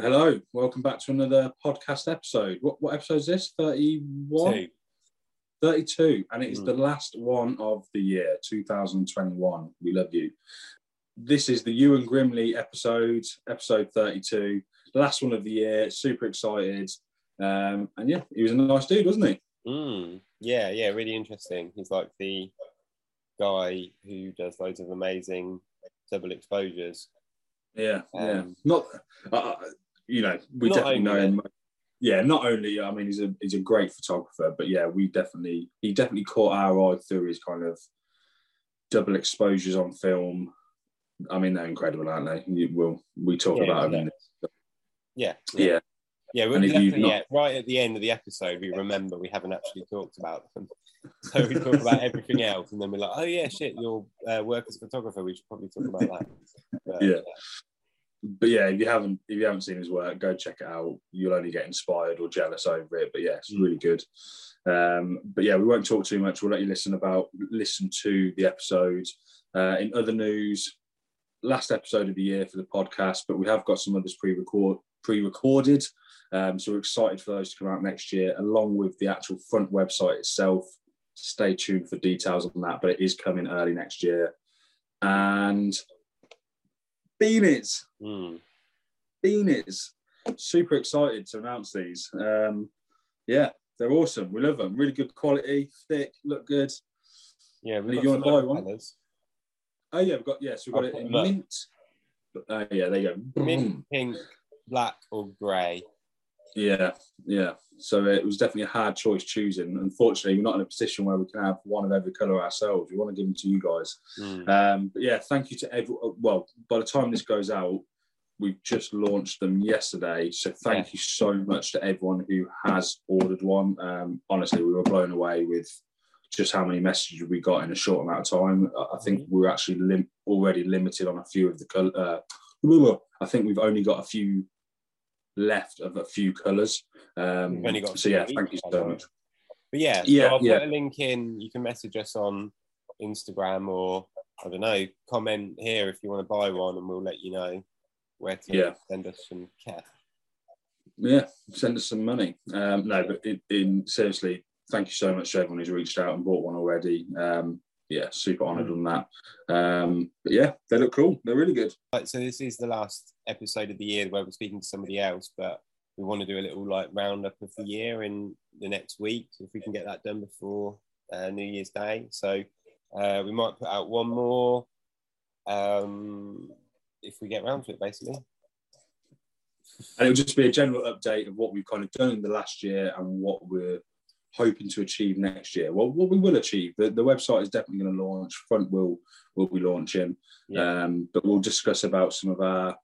Hello, welcome back to another podcast episode. What, what episode is this? 31? Two. 32. And it is Mm. the last one of the year, 2021. We love you. This is the Ewan Grimley episode, episode 32. The last one of the year. Super excited. Um, and yeah, he was a nice dude, wasn't he? Mm. Yeah, yeah, really interesting. He's like the guy who does loads of amazing double exposures. Yeah, yeah. Um, Not, uh, uh, you know, we Not definitely know him. Yeah, not only, I mean, he's a he's a great photographer, but yeah, we definitely he definitely caught our eye through his kind of double exposures on film. I mean, they're incredible, aren't they? You, we'll we talk Yeah, about them. Yeah, Yeah, yeah. And We, if you've definitely, not- yeah, right at the end of the episode, we remember we haven't actually talked about them. So we talk about everything else, and then we're like, "Oh yeah, shit, your uh, work as a photographer. We should probably talk about that." But, Yeah. But yeah, if you haven't if you haven't seen his work, go check it out. You'll only get inspired or jealous over it. But yeah, it's Mm. really good. Um, but yeah, we won't talk too much. We'll let you listen about listen to the episode. Uh, in other news, last episode of the year for the podcast, but we have got some others pre-record pre-recorded. Um, so we're excited for those to come out next year, along with the actual front website itself. Stay tuned for details on that, but it is coming early next year. And Beanies, Mm. Beanies, super excited to announce these. Um, yeah, they're awesome. We love them. Really good quality, thick, look good. Yeah, got you wanna buy one? colours. Oh yeah, we've got yes, we've got I'll it in mint. Uh, yeah, there you go. Mint, pink, black, or grey. Yeah, yeah. So it was definitely a hard choice choosing. Unfortunately, we're not in a position where we can have one of every colour ourselves. We want to give them to you guys. Mm. Um, but yeah, thank you to everyone. Well, by the time this goes out, we've just launched them yesterday. So thank Yeah. you so much to everyone who has ordered one. Um, honestly, we were blown away with just how many messages we got in a short amount of time. I think Mm-hmm. we're actually lim- already limited on a few of the colour. Uh, I think we've only got a few left of a few colours. Um, We've only got so yeah, thank you so much. But yeah, Yeah, so I'll yeah. put a link in. You can message us on Instagram or I don't know, comment here if you want to buy one, and we'll let you know where to Yeah. send us some cash. Yeah, send us some money. Um, no, but in, in seriously, thank you so much to everyone who's reached out and bought one already. Um, yeah, super honoured on that. Um, but yeah, they look cool. They're really good. Right, so this is the last episode of the year where we're speaking to somebody else, but we want to do a little like roundup of the year in the next week, if we can get that done before uh, New Year's Day. So uh, we might put out one more um, if we get round to it, basically. And it'll just be a general update of what we've kind of done in the last year and what we're hoping to achieve next year. Well, what we will achieve. The, the website is definitely going to launch. Front will will be launching. Yeah. Um, but we'll discuss about some of our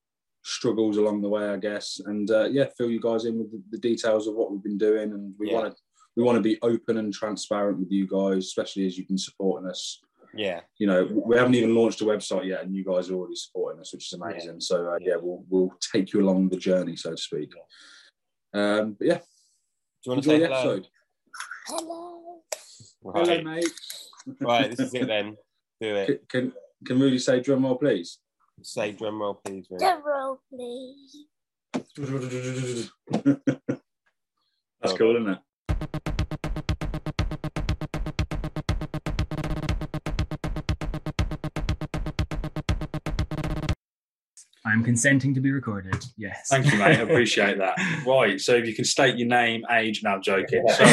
struggles along the way, I guess, and uh, yeah, fill you guys in with the, the details of what we've been doing. And we Yeah. want to we want to be open and transparent with you guys, especially as you've been supporting us. Yeah. You know, we haven't even launched a website yet, and you guys are already supporting us, which is amazing. So uh, yeah, we'll we'll take you along the journey, so to speak. Um, but yeah, Do you want to enjoy say the episode. Hello. Right. Hello, mate. right, this is it then. Do it. Can, can can Rudy say drum roll, please? Say drum roll, please. Rick. Drum roll, please. That's cool, isn't it? I'm consenting to be recorded. Yes. Thank you, mate. I appreciate that. Right. So if you can state your name, age, now joking. So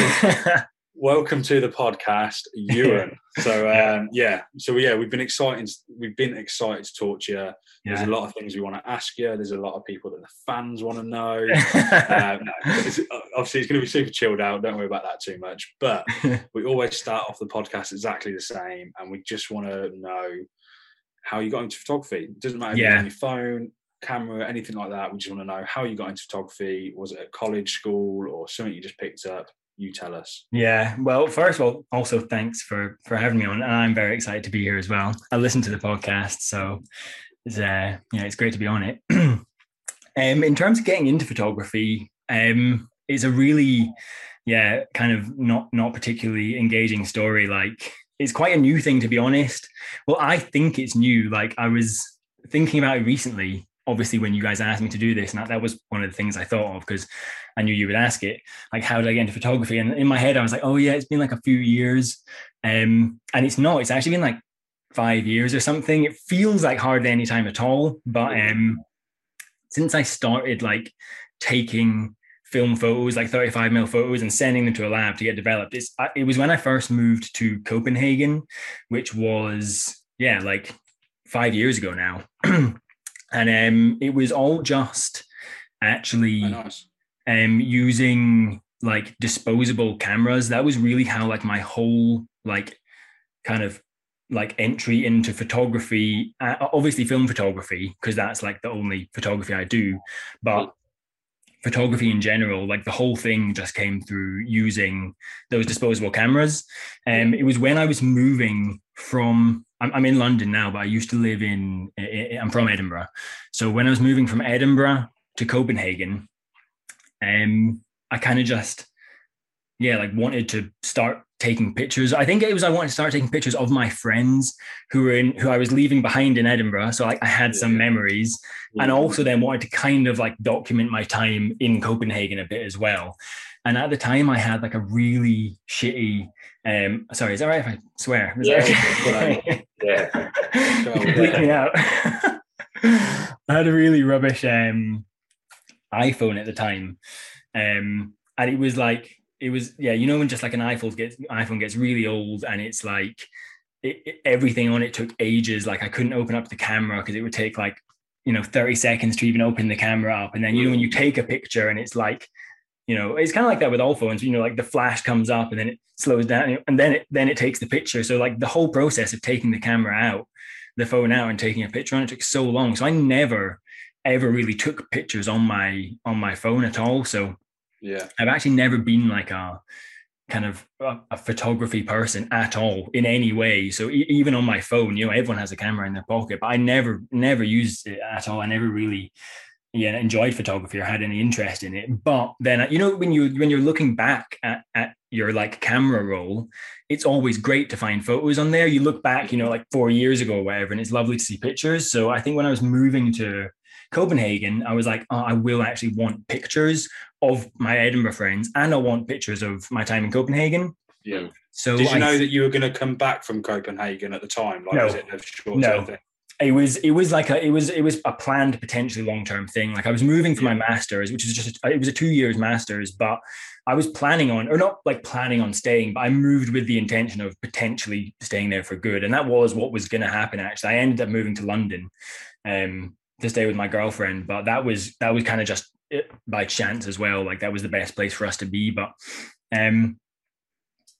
welcome to the podcast, Ewan. So um, yeah, so yeah, we've been excited. We've been excited to talk to you. There's yeah. a lot of things we want to ask you. There's a lot of people that the fans want to know. um, no, it's, obviously, it's going to be super chilled out. Don't worry about that too much. But we always start off the podcast exactly the same, and we just want to know how you got into photography. It doesn't matter if you're Yeah. on your phone, camera, anything like that. We just want to know how you got into photography. Was it at college, school, or something you just picked up? You tell us. Yeah. Well, first of all, also thanks for for having me on, and I'm very excited to be here as well. I listened to the podcast, so it's uh, yeah, it's great to be on it. um, in terms of getting into photography, um, it's a really yeah, kind of not not particularly engaging story. Like it's quite a new thing to be honest. Well, I think it's new. Like I was thinking about it recently, obviously when you guys asked me to do this, and that, that was one of the things I thought of because I knew you would ask it, like how did I get into photography? And in my head, I was like, oh yeah, it's been like a few years, um, and it's not. It's actually been like five years or something. It feels like hardly any time at all, but um, since I started like taking film photos, like 35 mil photos, and sending them to a lab to get developed. It's it was when I first moved to Copenhagen, which was yeah, like five years ago now, and um, it was all just actually Oh, nice. um using like disposable cameras. That was really how like my whole like kind of like entry into photography uh, obviously film photography because that's like the only photography i do but photography in general like the whole thing just came through using those disposable cameras. And um, it was when i was moving from I'm, I'm in london now but i used to live in i'm from edinburgh. So when i was moving from edinburgh to copenhagen um i kind of just yeah like wanted to start taking pictures. I think it was I wanted to start taking pictures of my friends who were in who I was leaving behind in Edinburgh. So like I had some memories, and also then wanted to kind of like document my time in Copenhagen a bit as well. And at the time, I had like a really shitty. Um, sorry, is that right if I swear? Is Yeah, okay? yeah. Bleep me out. I had a really rubbish um, iPhone at the time, um, and it was like it was yeah you know when just like an iphone gets iphone gets really old and it's like it, it, everything on it took ages. Like i couldn't open up the camera because it would take like you know 30 seconds to even open the camera up. And then you know when you mm. take a picture and it's like you know it's kind of like that with all phones you know like the flash comes up and then it slows down and then it then it takes the picture. So like the whole process of taking the camera out the phone out and taking a picture on it took so long. So i never ever really took pictures on my on my phone at all. So Yeah. I've actually never been like a kind of a, photography person at all in any way. So e- even on my phone, you know, everyone has a camera in their pocket, but I never, never used it at all. I never really, yeah, enjoyed photography or had any interest in it. But then, you know, when you when you're looking back at at your like camera roll, it's always great to find photos on there. You look back, you know, like four years ago or whatever, and it's lovely to see pictures. So I think when I was moving to Copenhagen, I was like, oh, I will actually want pictures of my Edinburgh friends and I want pictures of my time in Copenhagen. Yeah. So Did you I, know that you were going to come back from Copenhagen at the time? Like, No. was it a short No. thing? it was it was like a it was it was a planned potentially long term thing. Like I was moving for my masters, which was just it was a two years masters, but I was planning on or not like planning on staying, but I moved with the intention of potentially staying there for good, and that was what was going to happen. Actually, I ended up moving to London um, to stay with my girlfriend, but that was that was kind of just it by chance as well. Like that was the best place for us to be, but um,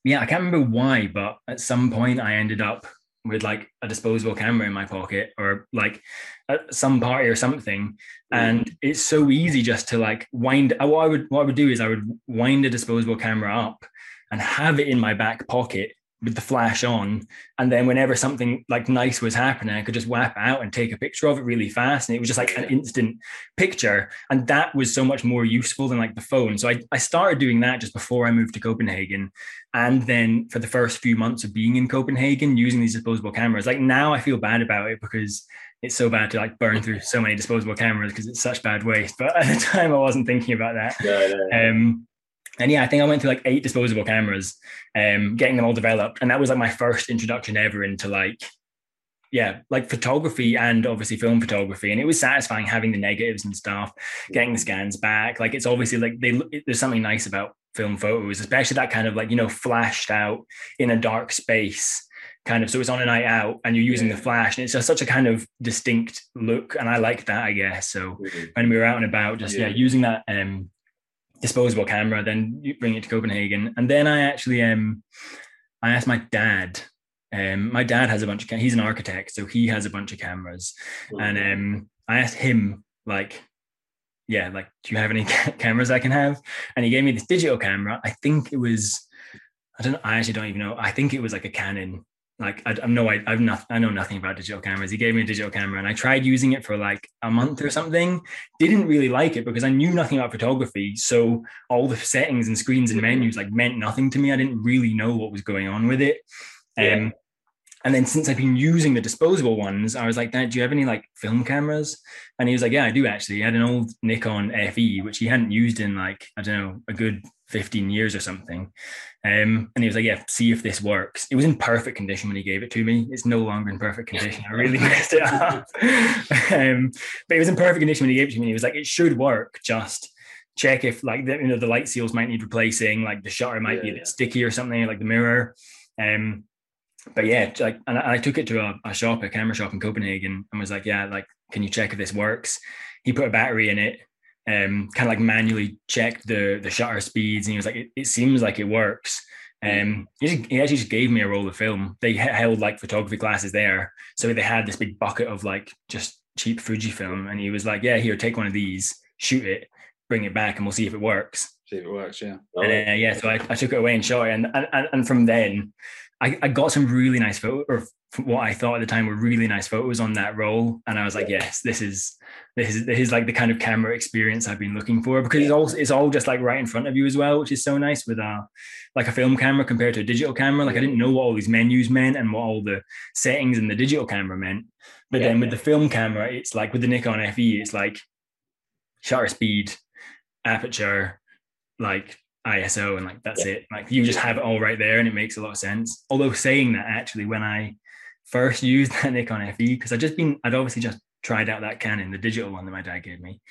yeah, I can't remember why, but at some point I ended up with like a disposable camera in my pocket or like at some party or something and it's so easy just to like wind uh, what i would what i would do is i would wind a disposable camera up and have it in my back pocket with the flash on. And then whenever something like nice was happening i could just whap out and take a picture of it really fast. And it was just like an instant picture. And that was so much more useful than like the phone. So i, I started doing that just before i moved to copenhagen. And then for the first few months of being in Copenhagen using these disposable cameras, like now I feel bad about it because it's so bad to like burn through so many disposable cameras because it's such bad waste. But at the time I wasn't thinking about that. Um, and yeah, I think I went through like eight disposable cameras, um, getting them all developed. And that was like my first introduction ever into like, yeah, like photography and obviously film photography. And it was satisfying having the negatives and stuff, getting the scans back. Like it's obviously like they there's something nice about film photos, especially that kind of like, you know, flashed out in a dark space kind of. So it's on a night out and you're using the flash and it's just such a kind of distinct look. And I like that, I guess. So when we were out and about, just yeah, Yeah. using that um disposable camera, then you bring it to Copenhagen. And then I actually um I asked my dad. Um, my dad has a bunch of ca- he's an architect, so he has a bunch of cameras. And um I asked him, like, yeah, like, do you have any ca- cameras I can have? And he gave me this digital camera. I think it was, I don't I actually don't even know. I think it was like a Canon. Like I, I'm no, I, I've not, I know nothing about digital cameras. He gave me a digital camera, and I tried using it for like a month or something. Didn't really like it because I knew nothing about photography. So all the settings and screens and menus like meant nothing to me. I didn't really know what was going on with it. Um, Yeah. And then since I've been using the disposable ones, I was like, Dad, do you have any like film cameras? And he was like, Yeah, I do actually. He had an old Nikon FE, which he hadn't used in like, I don't know, a good 15 years or something. Um, and he was like, Yeah, see if this works. It was in perfect condition when he gave it to me. It's no longer in perfect condition. I really messed it up. um, but it was in perfect condition when he gave it to me. He was like, It should work, just check if like the you know the light seals might need replacing, like the shutter might Yeah, be a bit yeah. sticky or something, like the mirror. Um, but yeah, like, and I, I took it to a, a shop, a camera shop in Copenhagen, and was like, "Yeah, like, can you check if this works?" He put a battery in it, um, kind of like manually checked the the shutter speeds, and he was like, "It, it seems like it works." Um, he, just, he actually just gave me a roll of film. They held like photography classes there, so they had this big bucket of like just cheap Fuji film, and he was like, "Yeah, here, take one of these, shoot it, bring it back, and we'll see if it works." See if it works. Yeah. And, uh, yeah, so I, I took it away and shot it, and and, and from then, I, I got some really nice photos, or what I thought at the time were really nice photos on that roll, and I was like, yes, this is this is this is like the kind of camera experience I've been looking for because it's all it's all just like right in front of you as well, which is so nice with a like a film camera compared to a digital camera. Like I didn't know what all these menus meant and what all the settings in the digital camera meant, but Yeah. then with the film camera, it's like with the Nikon FE, it's like shutter speed, aperture, like ISO, and like that's it. Like you just have it all right there, and it makes a lot of sense. Although saying that, actually, when I first used that Nikon FE, because I'd just been, I'd obviously just tried out that Canon, the digital one that my dad gave me,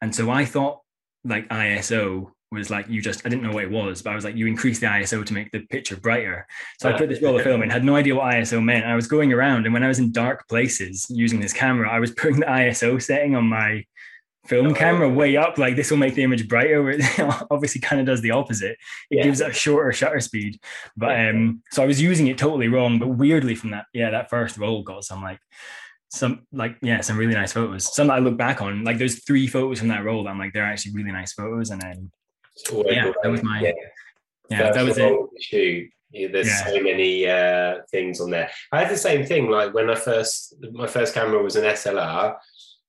and so I thought like ISO was like you just I didn't know what it was, but I was like you increase the ISO to make the picture brighter. So I put this roll of film in, had no idea what ISO meant. I was going around, and when I was in dark places using this camera, I was putting the ISO setting on my film camera way up. Like this will make the image brighter. It obviously kind of does the opposite. It Yeah. gives it a shorter shutter speed. But um, so I was using it totally wrong. But weirdly, from that, yeah, that first roll got some like some like yeah some really nice photos some that i look back on like those three photos from that roll i'm like they're actually really nice photos and then Yeah, that was my- Yeah. yeah that was it Shoot. Yeah, there's Yeah. so many uh, things on there. I had the same thing. Like when I first, my first camera was an SLR,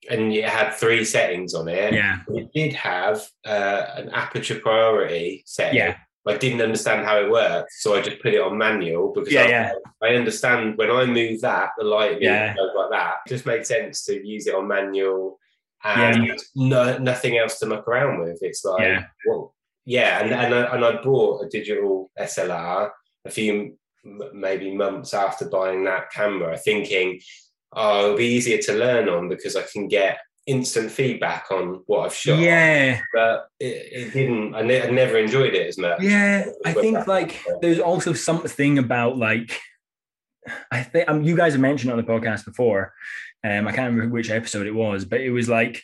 and it had three settings on it. yeah It did have uh, an aperture priority setting. yeah I didn't understand how it worked, so I just put it on manual because Yeah, I, yeah. I understand when I move that, the light Yeah. goes like that. It just makes sense to use it on manual and no, nothing else to muck around with. It's like, Yeah. well, yeah, and and I, and I bought a digital SLR a few maybe months after buying that camera, thinking, oh, it'll be easier to learn on because I can get instant feedback on what I've shot. yeah but it, it didn't. I, ne- I never enjoyed it as much. yeah i think that- like there's also something about like i think um, you guys have mentioned on the podcast before um i can't remember which episode it was but it was like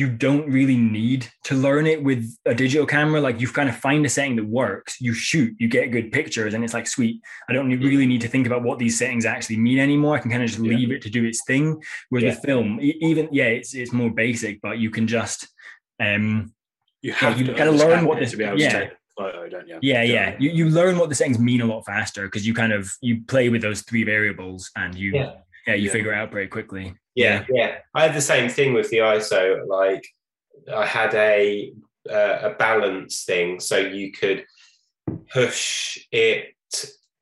you don't really need to learn it with a digital camera. Like you kind of find a setting that works, you shoot, you get good pictures, and it's like sweet. I don't need- really need to think about what these settings actually mean anymore. I can kind of just Yeah. leave it to do its thing. With Yeah. the film, even yeah, it's it's more basic, but you can just um You have you to gotta learn what this- to be able yeah. to take photo, don't you? yeah yeah mean? you, you learn what the settings mean a lot faster because you kind of you play with those three variables and you yeah, Yeah. you Yeah. figure it out pretty quickly Yeah, yeah. I had the same thing with the ISO. Like I had a uh, a balance thing, so you could push it,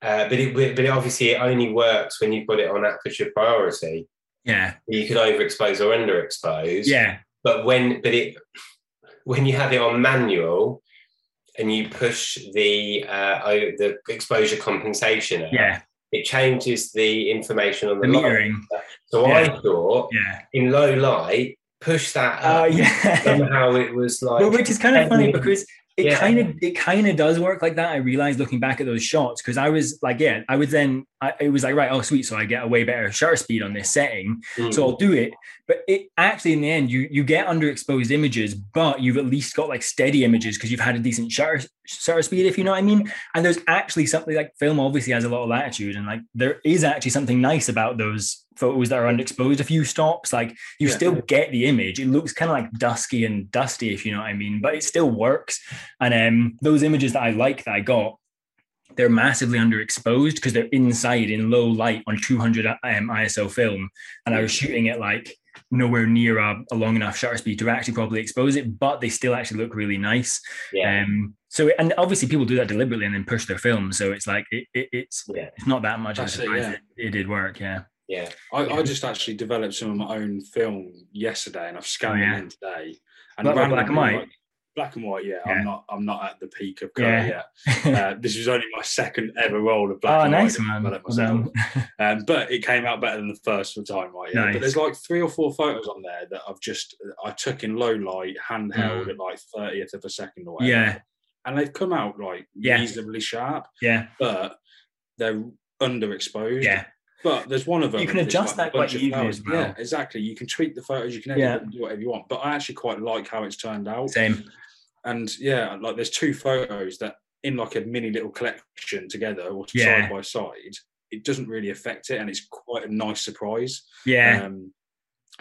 uh, but it but it obviously it only works when you've got it on aperture priority. yeah You could overexpose or underexpose. yeah But when but it when you have it on manual and you push the uh, the exposure compensation, up, yeah it changes the information on the the, metering So I thought yeah in low light, push that up. yeah Somehow it was like, Well, which is kind of funny because it Yeah. kind of it kind of does work like that. I realized looking back at those shots because I was like, yeah, I would then I, it was like right, oh sweet, so I get a way better shutter speed on this setting, Mm. so I'll do it. But it actually in the end, you you get underexposed images, but you've at least got like steady images because you've had a decent shutter shutter speed, if you know what I mean. And there's actually something like film obviously has a lot of latitude, and like there is actually something nice about those photos that are underexposed a few stops. Like you Yeah. still get the image. It looks kind of like dusky and dusty, if you know what I mean, but it still works. And um, those images that I like that I got, they're massively underexposed because they're inside in low light on 200 um, ISO film, and I was shooting at like nowhere near a, a long enough shutter speed to actually properly expose it, but they still actually look really nice. Yeah. Um, so and obviously people do that deliberately and then push their film. So it's like it, it, it's Yeah. it's not that much of a it, yeah. that it did work. Yeah. yeah. I, I just actually developed some of my own film yesterday, and I've scanned Oh, yeah. them in today. And Black- black and randomly, white? like, black and white, yeah, Yeah. I'm not. I'm not at the peak of color Yeah. yet. Uh, this was only my second ever roll of black oh, and nice white. man. that I Well myself. Um, but it came out better than the first time, right? Yeah. Nice. But there's like three or four photos on there that I've just I took in low light, handheld at like thirtieth of a second or whatever. Mm. Yeah. And they've come out like Yeah. reasonably sharp, Yeah. but they're underexposed. Yeah. But there's one of them. You can adjust like that quite easily as well. Yeah, exactly. You can tweak the photos. You can edit Yeah. them, do whatever you want. But I actually quite like how it's turned out. Same. And yeah, like there's two photos that in like a mini little collection together or Yeah. side by side. It doesn't really affect it, and it's quite a nice surprise. Yeah. Um,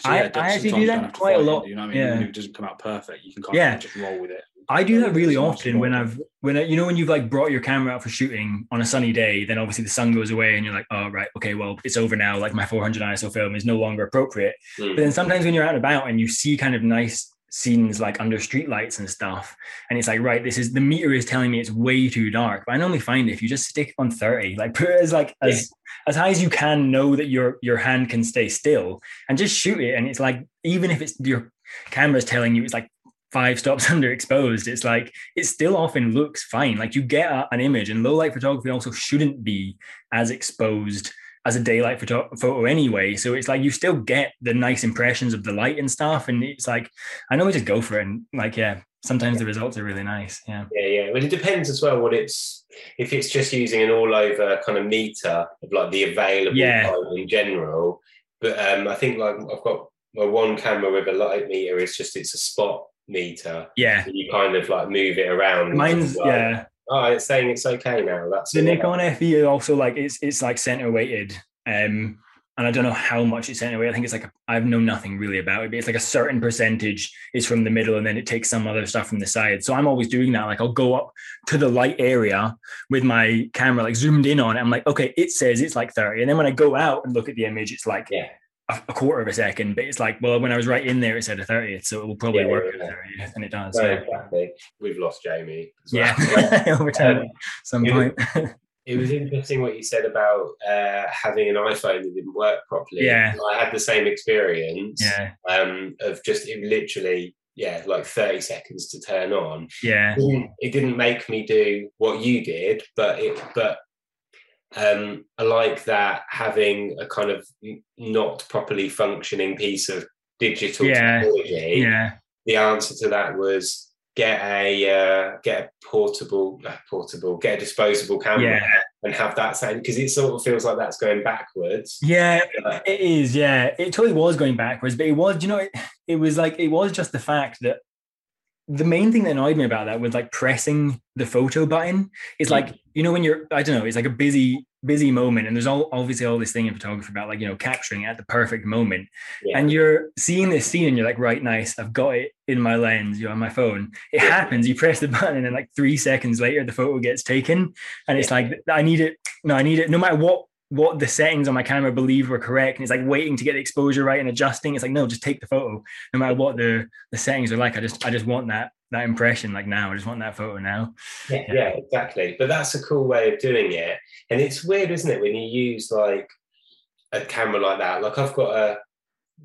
I- yeah, I actually do that don't have to quite a fight it, lot, You know what I mean? yeah. Even if it doesn't come out perfect, you can kind Yeah. of just roll with it. I do that really often when. I've when I, you know when you've like brought your camera out for shooting on a sunny day, then obviously the sun goes away and you're like, oh right, okay, well it's over now. Like my 400 ISO film is no longer appropriate. Mm. But then sometimes when you're out and about and you see kind of nice scenes like under street lights and stuff, and it's like, right, this is the meter is telling me it's way too dark. But I normally find if you just stick on 30, like put it as like as as high as you can, know that your your hand can stay still and just shoot it. And it's like, even if it's your camera's telling you it's like five stops underexposed, it's like it still often looks fine. Like you get an image, and low light photography also shouldn't be as exposed as a daylight photo, photo anyway. So it's like you still get the nice impressions of the light and stuff. And it's like I know we just go for it. And like, yeah, sometimes the results are really nice. Yeah. Yeah, yeah. Well, it depends as well what it's if it's just using an all over kind of meter of like the available Yeah. in general. But um, I think like I've got my one camera with a light meter. It's just it's a spot meter. Yeah. You kind of like move it around. Mine's like, yeah. Oh, it's saying it's okay now. That's The. Nikon FE is also like it's it's like center weighted. Um and I don't know how much it's center weighted. I think it's like a, I know nothing really about it, but it's like a certain percentage is from the middle and then it takes some other stuff from the side. So I'm always doing that. Like I'll go up to the light area with my camera like zoomed in on it. I'm like, okay, it says it's like 30. And then when I go out and look at the image, it's like Yeah. A, quarter of a second. But it's like, well, when I was right in there, it said a 30th. So it will probably Yeah, work yeah, at yeah. 30th. And it does. Yeah. exactly. We've lost Jamie. as well. Yeah. Over time, at some you- point. It was interesting what you said about uh, having an iPhone that didn't work properly. Yeah. I had the same experience yeah. um, of just it literally, yeah, like 30 seconds to turn on. Yeah. It didn't, it didn't make me do what you did, but it, but um, I like that having a kind of not properly functioning piece of digital Yeah. technology. Yeah. The answer to that was get a uh, get a portable, uh, portable, get a disposable camera Yeah. and have that same because it sort of feels like that's going backwards. Yeah, Uh, it is. Yeah, it totally was going backwards, but it was. You know, it, it was like it was just the fact that the main thing that annoyed me about that was like pressing the photo button. It's like mm. you know when you're I don't know. It's like a busy busy moment, and there's all obviously all this thing in photography about like you know capturing at the perfect moment, Yeah. and you're seeing this scene, and you're like, right, nice, I've got it in my lens, you're on my phone. It Yeah. happens. You press the button, and then like three seconds later, the photo gets taken, and it's Yeah. like I need it. No, I need it. No matter what what the settings on my camera believe were correct and it's like waiting to get the exposure right and adjusting it's like no just take the photo no matter what the the settings are like i just i just want that that impression like now i just want that photo now Yeah, yeah, exactly. But that's a cool way of doing it. And it's weird, isn't it, when you use like a camera like that? Like I've got a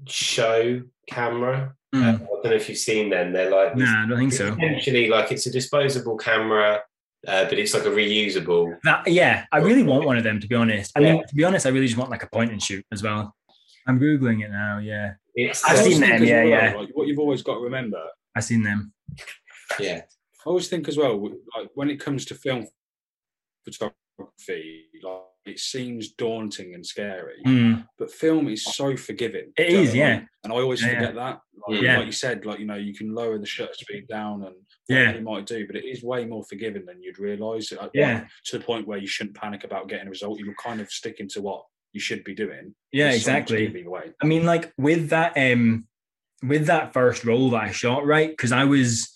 show camera. Mm. I don't know if you've seen them. They're like nah i don't think so essentially like it's a disposable camera, uh, but it's like a reusable. that, yeah i really want one of them to be honest. I mean to be honest i really just want like a point and shoot as well. I'm googling it now yeah. It's I've seen them, yeah, well, yeah. Like, what you've always got to remember, i've seen them. Yeah, I always think as well, like when it comes to film photography, like it seems daunting and scary, Mm. but film is so forgiving. It is, Do you know is, what I mean? yeah. And I always Yeah, forget that. Like, Yeah. like you said, like you know, you can lower the shutter speed down and Yeah. you might do, but it is way more forgiving than you'd realise. Like, Yeah. To the point where you shouldn't panic about getting a result. You're kind of sticking to what you should be doing. yeah exactly gonna be the way. I mean, like with that, um, with that first roll that I shot, right? Because I was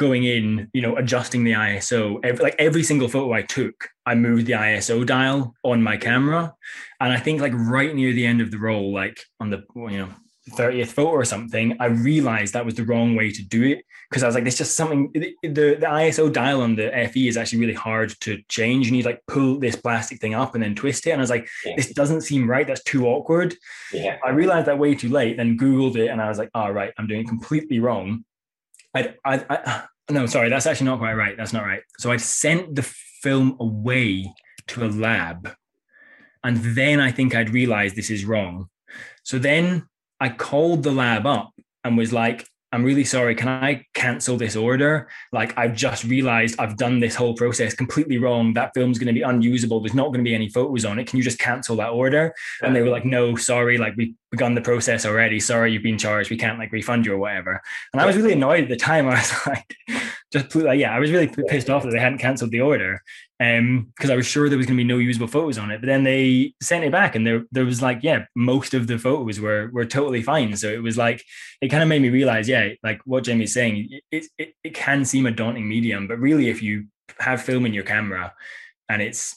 going in, you know, adjusting the ISO. Every, like every single photo I took, I moved the ISO dial on my camera, and I think like right near the end of the roll, like on the you know 30th photo or something, I realized that was the wrong way to do it because I was like, there's just something. The, the, the ISO dial on the FE is actually really hard to change. You need to like pull this plastic thing up and then twist it. And I was like, Yeah. this doesn't seem right. That's too awkward. Yeah. I realized that way too late. Then Googled it, and I was like, all right, I'm doing it completely wrong. I, I, I, no, sorry, that's actually not quite right. That's not right. So I sent the film away to a lab, and then I think I'd realized this is wrong. So then I called the lab up and was like, I'm really sorry. Can I cancel this order? Like, I've just realized I've done this whole process completely wrong. That film's going to be unusable. There's not going to be any photos on it. Can you just cancel that order? And they were like, no, sorry. Like, we've begun the process already. Sorry, you've been charged. We can't like refund you or whatever. And I was really annoyed at the time. I was like, just like, yeah, I was really pissed off that they hadn't canceled the order um because I was sure there was going to be no usable photos on it. But then they sent it back, and there there was like yeah, most of the photos were were totally fine. So it was like it kind of made me realize yeah, like what Jamie's saying, it it, it can seem a daunting medium, but really if you have film in your camera and it's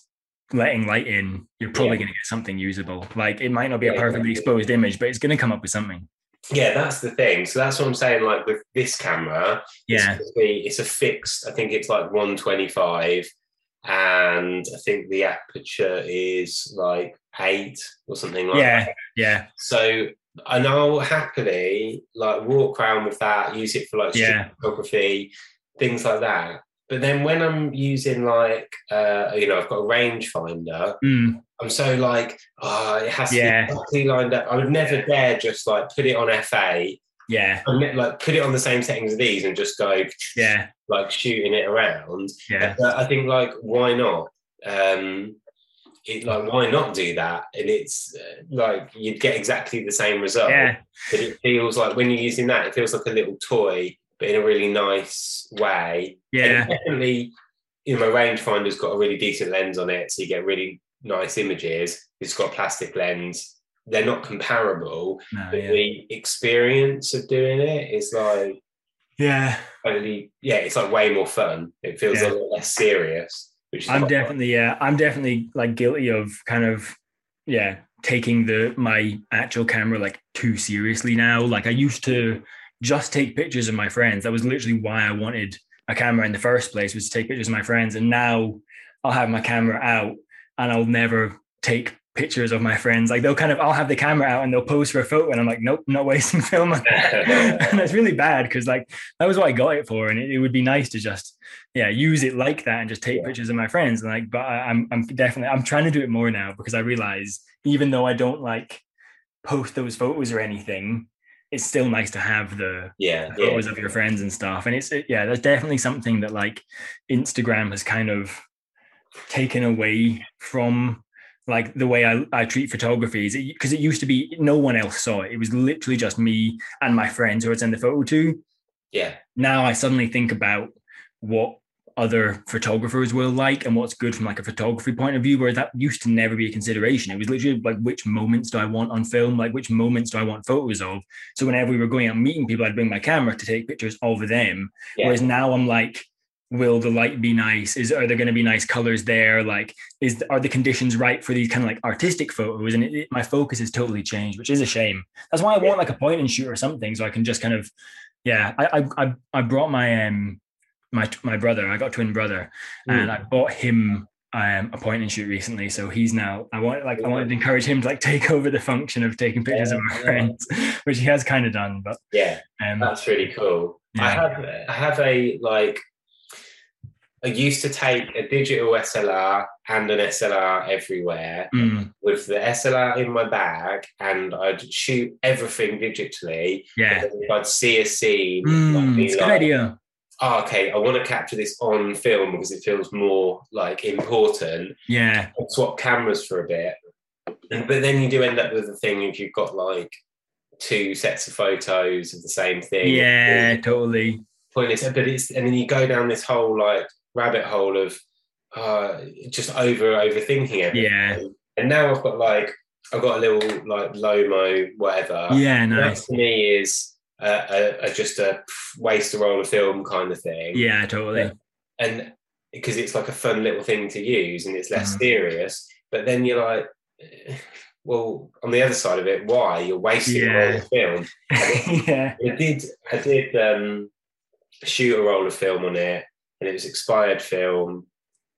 letting light in, you're probably Yeah. going to get something usable. Like it might not be a perfectly exposed image, but it's going to come up with something. Yeah, that's the thing. So that's what I'm saying. Like with this camera, Yeah, gonna it's a fixed. I think it's like 125, and I think the aperture is like eight or something like yeah, that. yeah, So and I'll happily like walk around with that, use it for like street Yeah. photography, things like that. But then when I'm using like uh, you know, I've got a rangefinder, Mm, I'm so like, oh, it has to Yeah. be lined up. I would never dare just like put it on f8 yeah, and like put it on the same settings as these and just go yeah, like shooting it around. yeah, But I think like why not? Um, it, like why not do that? And it's uh, like you'd get exactly the same result. yeah, But it feels like when you're using that, it feels like a little toy, but in a really nice way. Yeah, definitely, you know, my rangefinder's got a really decent lens on it, so you get really nice images. It's got a plastic lens. They're not comparable, no, but yeah, the experience of doing it is like yeah. only yeah, it's like way more fun. It feels Yeah. a lot less serious. Which is I'm definitely yeah, I'm definitely like guilty of kind of yeah, taking the my actual camera like too seriously now. Like I used to just take pictures of my friends. That was literally why I wanted a camera in the first place was to take pictures of my friends. And now I'll have my camera out and I'll never take pictures of my friends. Like they'll kind of I'll have the camera out and they'll pose for a photo and I'm like, nope, not wasting film on that. and that's really bad because like that was what I got it for. And it, it would be nice to just yeah, use it like that and just take Yeah. pictures of my friends. And like, but I, I'm I'm definitely I'm trying to do it more now because I realize even though I don't like post those photos or anything, it's still nice to have the yeah, yeah, photos of your friends and stuff. And it's it, yeah, there's definitely something that like Instagram has kind of taken away from like the way I, I treat photography is because it, used to be no one else saw it. It was literally just me and my friends who I'd send the photo to. Yeah, now I suddenly think about what other photographers will like and what's good from like a photography point of view where that used to never be a consideration. It was literally like which moments do i want on film? Like which moments do i want photos of? So whenever we were going out meeting people i'd bring my camera to take pictures of them. Yeah. whereas now i'm like will the light be nice is are there going to be nice colors there like is are the conditions right for these kind of like artistic photos and it, it- my focus has totally changed which is a shame that's why i want like a point and shoot or something so i can just kind of yeah i i i, brought my um my my brother i got a twin brother and i bought him um, a point and shoot recently so he's now i want like i wanted to encourage him to like take over the function of taking pictures of my Yeah. friends which he has kind of done but yeah. um That's really cool. I have I have a like I used to take a digital SLR and an SLR everywhere mm, with the SLR in my bag and I'd shoot everything digitally. yeah I'd see a scene, Mm, it's a good idea. oh, okay, I want to capture this on film because it feels more like important. Yeah, I'd swap cameras for a bit. and, But then you do end up with the thing if you've got like two sets of photos of the same thing. yeah, totally. pointless. But it's and then you go down this whole like rabbit hole of uh, just over overthinking everything. Yeah, And now I've got like I've got a little like Lomo whatever. yeah, And That nice. to me is uh, a, a, just a waste a roll of film kind of thing. Yeah, totally. And because it's like a fun little thing to use and it's less Mhm. serious. But then you're like, well, on the other side of it, why you're wasting a roll of film? yeah. I did I did um, shoot a roll of film on it, and it was expired film,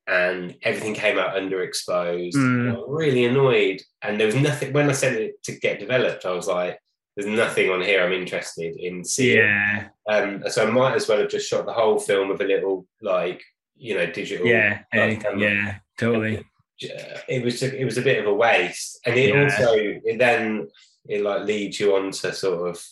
and everything came out underexposed. Mm. I was really annoyed, and there was nothing when I sent it to get developed. I was like, "There's nothing on here I'm interested in seeing." Yeah. Um, so I might as well have just shot the whole film with a little like you know digital. Yeah. anything, yeah. Totally. It was it was a bit of a waste, and it Yeah. also it then it like leads you on to sort of.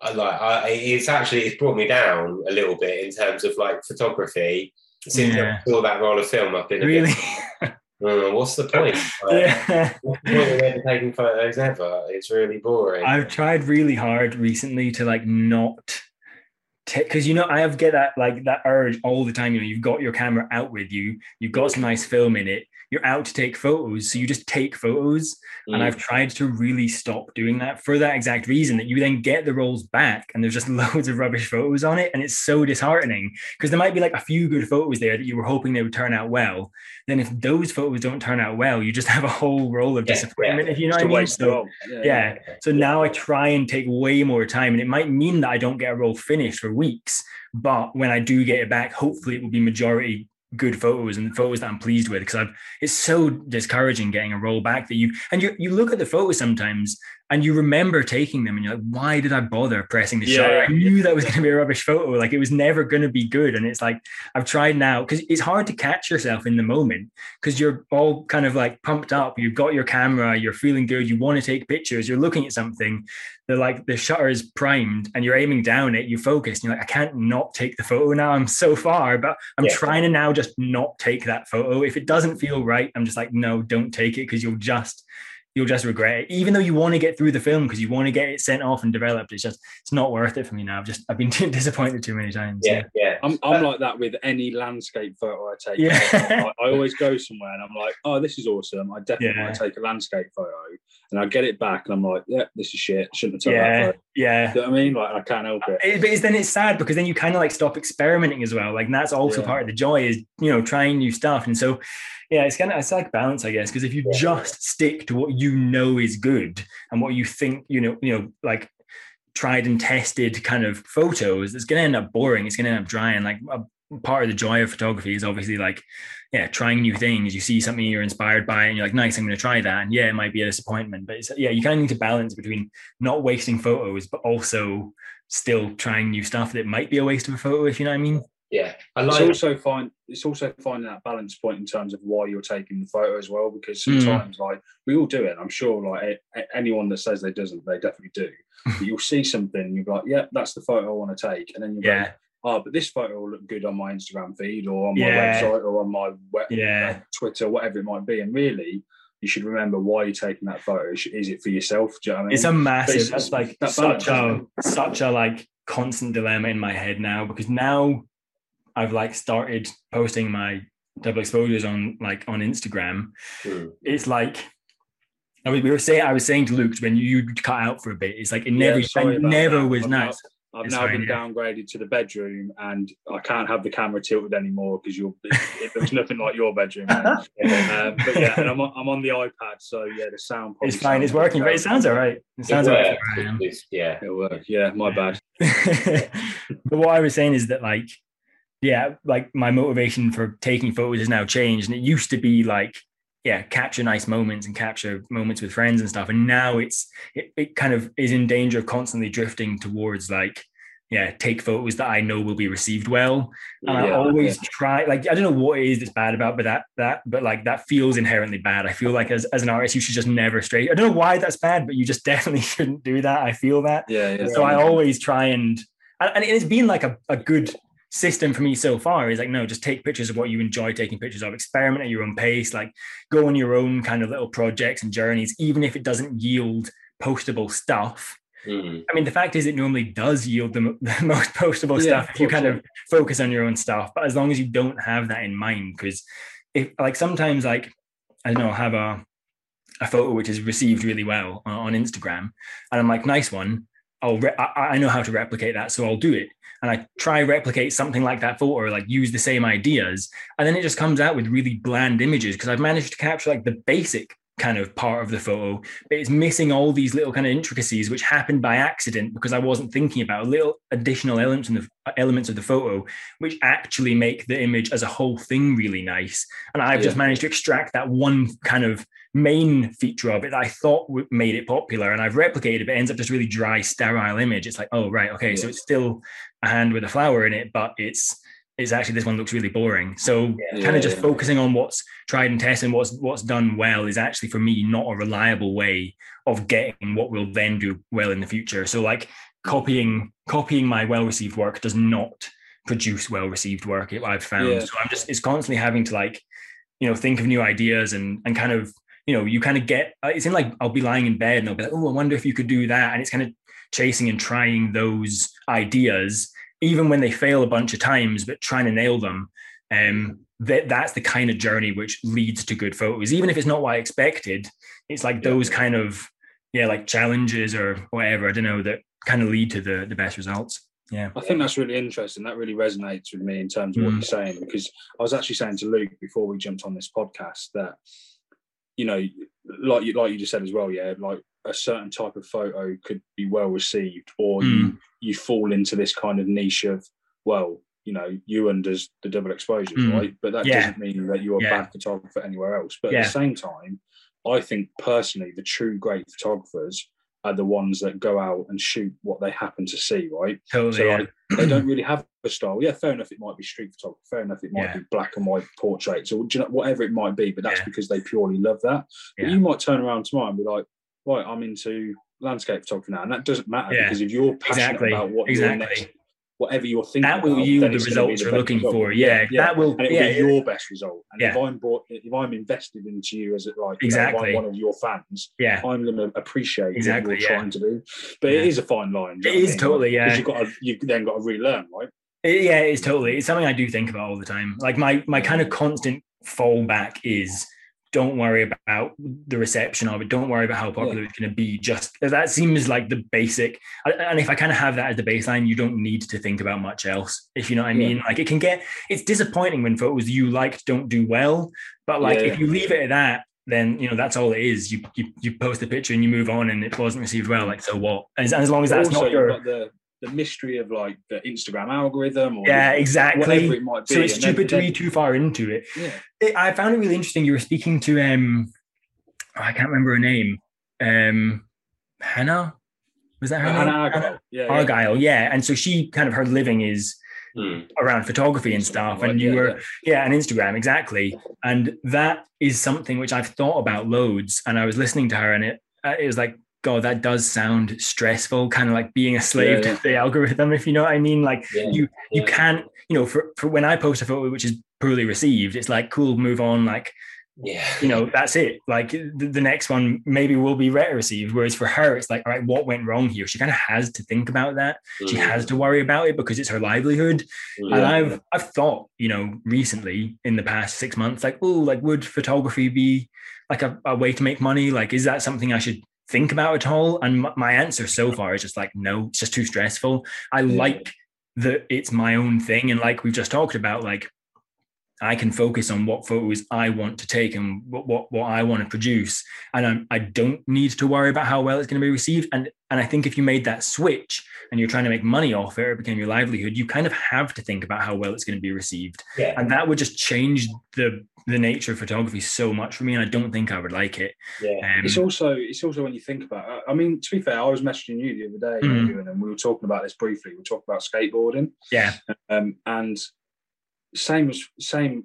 I like I, it's actually it's brought me down a little bit in terms of like photography. Since Yeah. I saw that roll of film, I've been Really. "Oh, what's the point? Like, yeah. What's the point of taking photos ever? It's really boring. I've tried really hard recently to like not take because you know I have get that like that urge all the time. You know, you've got your camera out with you, you've got some nice film in it, you're out to take photos, so you just take photos. And Mm. I've tried to really stop doing that for that exact reason that you then get the rolls back and there's just loads of rubbish photos on it. And it's so disheartening because there might be like a few good photos there that you were hoping they would turn out well. Then if those photos don't turn out well, you just have a whole roll of Yeah, disappointment, if you know Just what i mean. So-. Yeah, yeah. So now I try and take way more time, and it might mean that I don't get a roll finished for weeks. But when I do get it back, hopefully it will be majority good photos and photos that I'm pleased with. Because I've it's so discouraging getting a roll back that you and you you look at the photos sometimes and you remember taking them and you're like, why did I bother pressing the Yeah. shutter? I knew that was going to be a rubbish photo. Like it was never going to be good. And it's like I've tried now because it's hard to catch yourself in the moment because you're all kind of like pumped up. You've got your camera, you're feeling good, you want to take pictures, you're looking at something, the like the shutter is primed and you're aiming down it, you focus, and you're like, I can't not take the photo now. I'm so far, but I'm Yeah. trying to now just not take that photo. If it doesn't feel right, I'm just like, no, don't take it because you'll just you'll just regret it. Even though you want to get through the film because you want to get it sent off and developed, it's just it's not worth it for me now. I've just I've been too disappointed too many times. yeah, yeah. I'm, I'm like that with any landscape photo I take. Yeah. I, I always go somewhere and I'm like, oh, this is awesome. I definitely Yeah. want to take a landscape photo. And I get it back and I'm like, yeah, this is shit. Shouldn't have taken Yeah. that photo. Yeah. You know what I mean? Like, I can't help it. It- but it's, then it's sad because then you kind of like stop experimenting as well. Like and that's also Yeah. part of the joy is you know trying new stuff. And so yeah, it's kind of it's like balance, I guess. Because if you Yeah. just stick to what you know is good and what you think you know, you know, like tried and tested kind of photos, it's going to end up boring. It's going to end up dry. And like a part of the joy of photography is obviously like yeah, trying new things. You see something you're inspired by, and you're like, nice, I'm going to try that. And yeah, it might be a disappointment, but it's, yeah, you kind of need to balance between not wasting photos, but also still trying new stuff that might be a waste of a photo, if you know what I mean. Yeah. I It's like also find it's also finding that balance point in terms of why you're taking the photo as well, because Mm. sometimes like we all do it. I'm sure like a- a- anyone that says they doesn't, they definitely do. But you'll see something, and you're like, yeah, that's the photo I want to take, and then you're like, oh, but this photo will look good on my Instagram feed or on my Yeah. website or on my web, Yeah. Twitter, whatever it might be. And really, you should remember why you're taking that photo. Is is it for yourself? Do you know what I mean? it's a massive. it's- That's like that such balance, a such a like constant dilemma in my head now because now I've like started posting my double exposures on like on Instagram. Mm. It's like. I mean, we were saying, I was saying to Luke when you cut out for a bit, it's like it never, sorry it never that. was I'm now- nice. I've It's now fine, been yeah. downgraded to the bedroom, and I can't have the camera tilted anymore because you're. It, there's nothing like your bedroom. um, but yeah, and I'm on, I'm on the iPad, so yeah, the sound. It's fine, it's working, but it sounds all right. It it sounds all right. works. for where I am. It's- yeah. it works. Yeah, my bad. but what I was saying is that like, yeah, like my motivation for taking photos has now changed. And it used to be like, yeah, capture nice moments and capture moments with friends and stuff. And now it's it, it kind of is in danger of constantly drifting towards like, yeah, take photos that I know will be received well. And I Yeah, always try, like, I don't know what it is that's bad about, but that that, but like that feels inherently bad. I feel like as, as an artist, you should just never stray. I don't know why that's bad, but you just definitely shouldn't do that. I feel that. Yeah, yeah. So I always try and and and it's been like a, a good system for me so far is like no just take pictures of what you enjoy taking pictures of experiment at your own pace like go on your own kind of little projects and journeys even if it doesn't yield postable stuff Mm. i mean the fact is it normally does yield the, the most postable Yeah, stuff if you kind of focus on your own stuff but as long as you don't have that in mind because if like sometimes like i don't know have a a photo which is received really well on, on Instagram, and I'm like, nice one. I'll re- I, I know how to replicate that, so I'll do it. And I try replicate something like that photo, or like use the same ideas, and then it just comes out with really bland images because I've managed to capture like the basic kind of part of the photo, but it's missing all these little kind of intricacies which happened by accident because I wasn't thinking about little additional elements in the elements of the photo, which actually make the image as a whole thing really nice. And I've just managed to extract that one kind of main feature of it that I thought made it popular, and I've replicated it, but it ends up just really dry, sterile image. It's like, oh right, okay, so it's still a hand with a flower in it, but it's it's actually this one looks really boring. So Yeah. kind of just Yeah. focusing on what's tried and tested and what's what's done well is actually for me not a reliable way of getting what will then do well in the future. So like copying copying my well received work does not produce well received work. I've found. Yeah. So I'm just it's constantly having to like you know think of new ideas and and kind of you know you kind of get uh, it's in like I'll be lying in bed and I'll be like oh I wonder if you could do that and it's kind of chasing and trying those ideas even when they fail a bunch of times but trying to nail them um that that's the kind of journey which leads to good photos even if it's not what I expected it's like those kind of yeah like challenges or whatever I don't know that kind of lead to the the best results yeah I think that's really interesting. That really resonates with me in terms of what Mm. you're saying because I was actually saying to Luke before we jumped on this podcast that you know, like you like you just said as well, yeah, like a certain type of photo could be well received, or you you fall into this kind of niche of well, you know, Ewan does the double exposure, Mm. right? But that Yeah. doesn't mean that you're a Yeah. bad photographer anywhere else. But Yeah. at the same time, I think personally the true great photographers are the ones that go out and shoot what they happen to see, right? totally So yeah. like, they don't really have a style. Yeah, fair enough. It might be street photography. Fair enough. It might Yeah. be black and white portraits or you know, whatever it might be. But that's Yeah. because they purely love that. But you might turn around tomorrow and be like, right, I'm into landscape photography now, and that doesn't matter Yeah. because if you're passionate Exactly. about what Exactly. your next, whatever you're thinking, that will about, yield the it's gonna be results the you're looking result. for yeah, that will and it'll yeah be your best result. And if I'm bought, if I'm invested into you as it like you know, if Exactly. I'm one of your fans, yeah I'm going to appreciate Exactly, what you're yeah. trying to do. But Yeah. it is a fine line. It is It you know is what I mean? totally, yeah. Because you've got to, you've then got to relearn, right? It- yeah, it's totally. It's something I do think about all the time. Like my my kind of constant fallback is don't worry about the reception of it. Don't worry about how popular it's going to be. Just that seems like the basic. And if I kind of have that as the baseline, you don't need to think about much else. If you know what I Yeah. mean. Like it can get. It's disappointing when photos you liked don't do well. But like Yeah, if you leave it at that, then you know that's all it is. You you, you post a picture and you move on, and it wasn't received well. Like so what? As, as long as that's also, not your you've got the, the mystery of like the Instagram algorithm or yeah exactly. whatever it might be. So it's and then- stupid to then- read too far into it. Yeah. it- I found it really interesting. You were speaking to um, oh, I can't remember her name. Um, Hannah, was that her Hannah name? Argyle. Yeah, yeah. Argyle, yeah. And so she kind of her living is Hmm. around photography and stuff. Right, And you yeah, were yeah. yeah, and Instagram exactly. And that is something which I've thought about loads. And I was listening to her, and it uh, it was like. God, that does sound stressful, kind of like being a slave Yeah, yeah. to the algorithm, if you know what I mean. Like Yeah. you you can't, you know, for, for when I post a photo which is poorly received, it's like cool, move on. Like Yeah. you know, that's it. Like the, the next one maybe will be better received. Whereas for her, it's like, all right, what went wrong here? She kind of has to think about that. She Mm. has to worry about it because it's her livelihood. And I've I've thought, you know, recently in the past six months, like, oh, like would photography be like a, a way to make money? Like, is that something I should think about at all? And my answer so far is just like, no, it's just too stressful. I like that it's my own thing. And like we've just talked about, like I can focus on what photos I want to take and what what, what I want to produce, and I'm, I don't need to worry about how well it's going to be received. And and I think if you made that switch and you're trying to make money off it, or it became your livelihood, you kind of have to think about how well it's going to be received, Yeah. and that would just change the the nature of photography so much for me. And I don't think I would like it. Yeah. Um, It's also it's also when you think about it. I mean, to be fair, I was messaging you the other day, Mhm. And we were talking about this briefly. We were talking about skateboarding, yeah, um, and same as same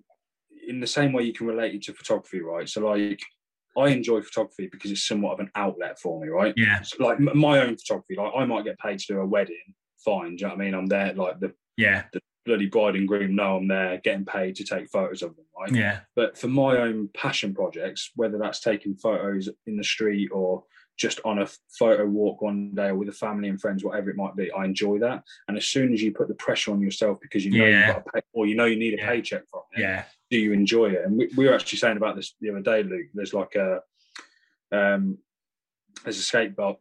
in the same way you can relate it to photography, right? So like, I enjoy photography because it's somewhat of an outlet for me, right? yeah, So, like m- my own photography, like I might get paid to do a wedding, fine. Do you know what I mean? I'm there, like the yeah, the bloody bride and groom know I'm there, getting paid to take photos of them, right? yeah, But for my own passion projects, whether that's taking photos in the street or just on a photo walk one day or with a family and friends, whatever it might be, I enjoy that. And as soon as you put the pressure on yourself because you know Yeah. you've got a pay, or you know you need a Yeah. paycheck from it, yeah, do you enjoy it? And we, we were actually saying about this the other day, Luke. There's like a um, there's a skateboard.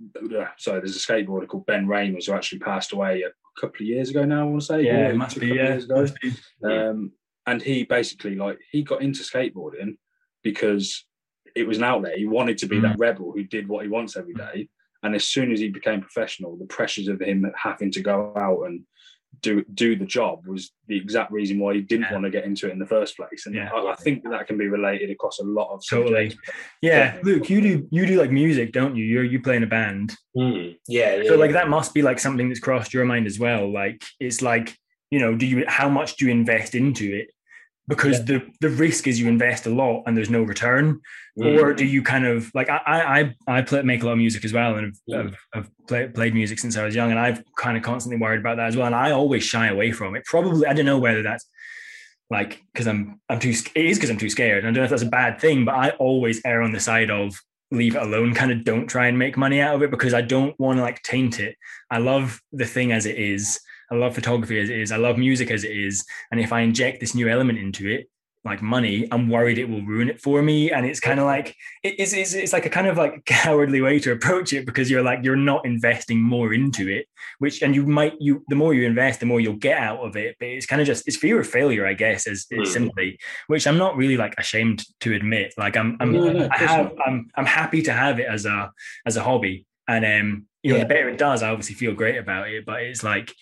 Sorry, there's a skateboarder called Ben Raemers who actually passed away a couple of years ago now. I want to say, yeah. It must be. Yeah, years ago. must be. Um, and he basically like he got into skateboarding because it was an outlet. He wanted to be Mm. that rebel who did what he wants every day. And as soon as he became professional, the pressures of him having to go out and do do the job was the exact reason why he didn't Yeah. want to get into it in the first place. And Yeah. I, I think that, that can be related across a lot of Totally. subjects. Yeah, Luke, you do you do like music, don't you? You're you play in a band. Mm, yeah, yeah. So like that must be like something that's crossed your mind as well. Like it's like, you know, do you how much do you invest into it? Because the the risk is you invest a lot and there's no return. Mm. Or do you kind of like I I I play make a lot of music as well and have, Yeah. have, have play, played music since I was young and I've kind of constantly worried about that as well. And I always shy away from it. Probably I don't know whether that's like because I'm I'm too it is because I'm too scared. and I don't know if that's a bad thing, but I always err on the side of leave it alone. Kind of don't try and make money out of it because I don't want to like taint it. I love the thing as it is. I love photography as it is. I love music as it is. And if I inject this new element into it, like money, I'm worried it will ruin it for me. And it's kind of like it's, it's it's like a kind of like cowardly way to approach it because you're like you're not investing more into it, which and you might you the more you invest, the more you'll get out of it. But it's kind of just it's fear of failure, I guess, is, is Mm. simply, which I'm not really like ashamed to admit. Like I'm I'm No, no, I have I'm I'm happy to have it as a as a hobby. And um, you know, Yeah. the better it does, I obviously feel great about it. But it's like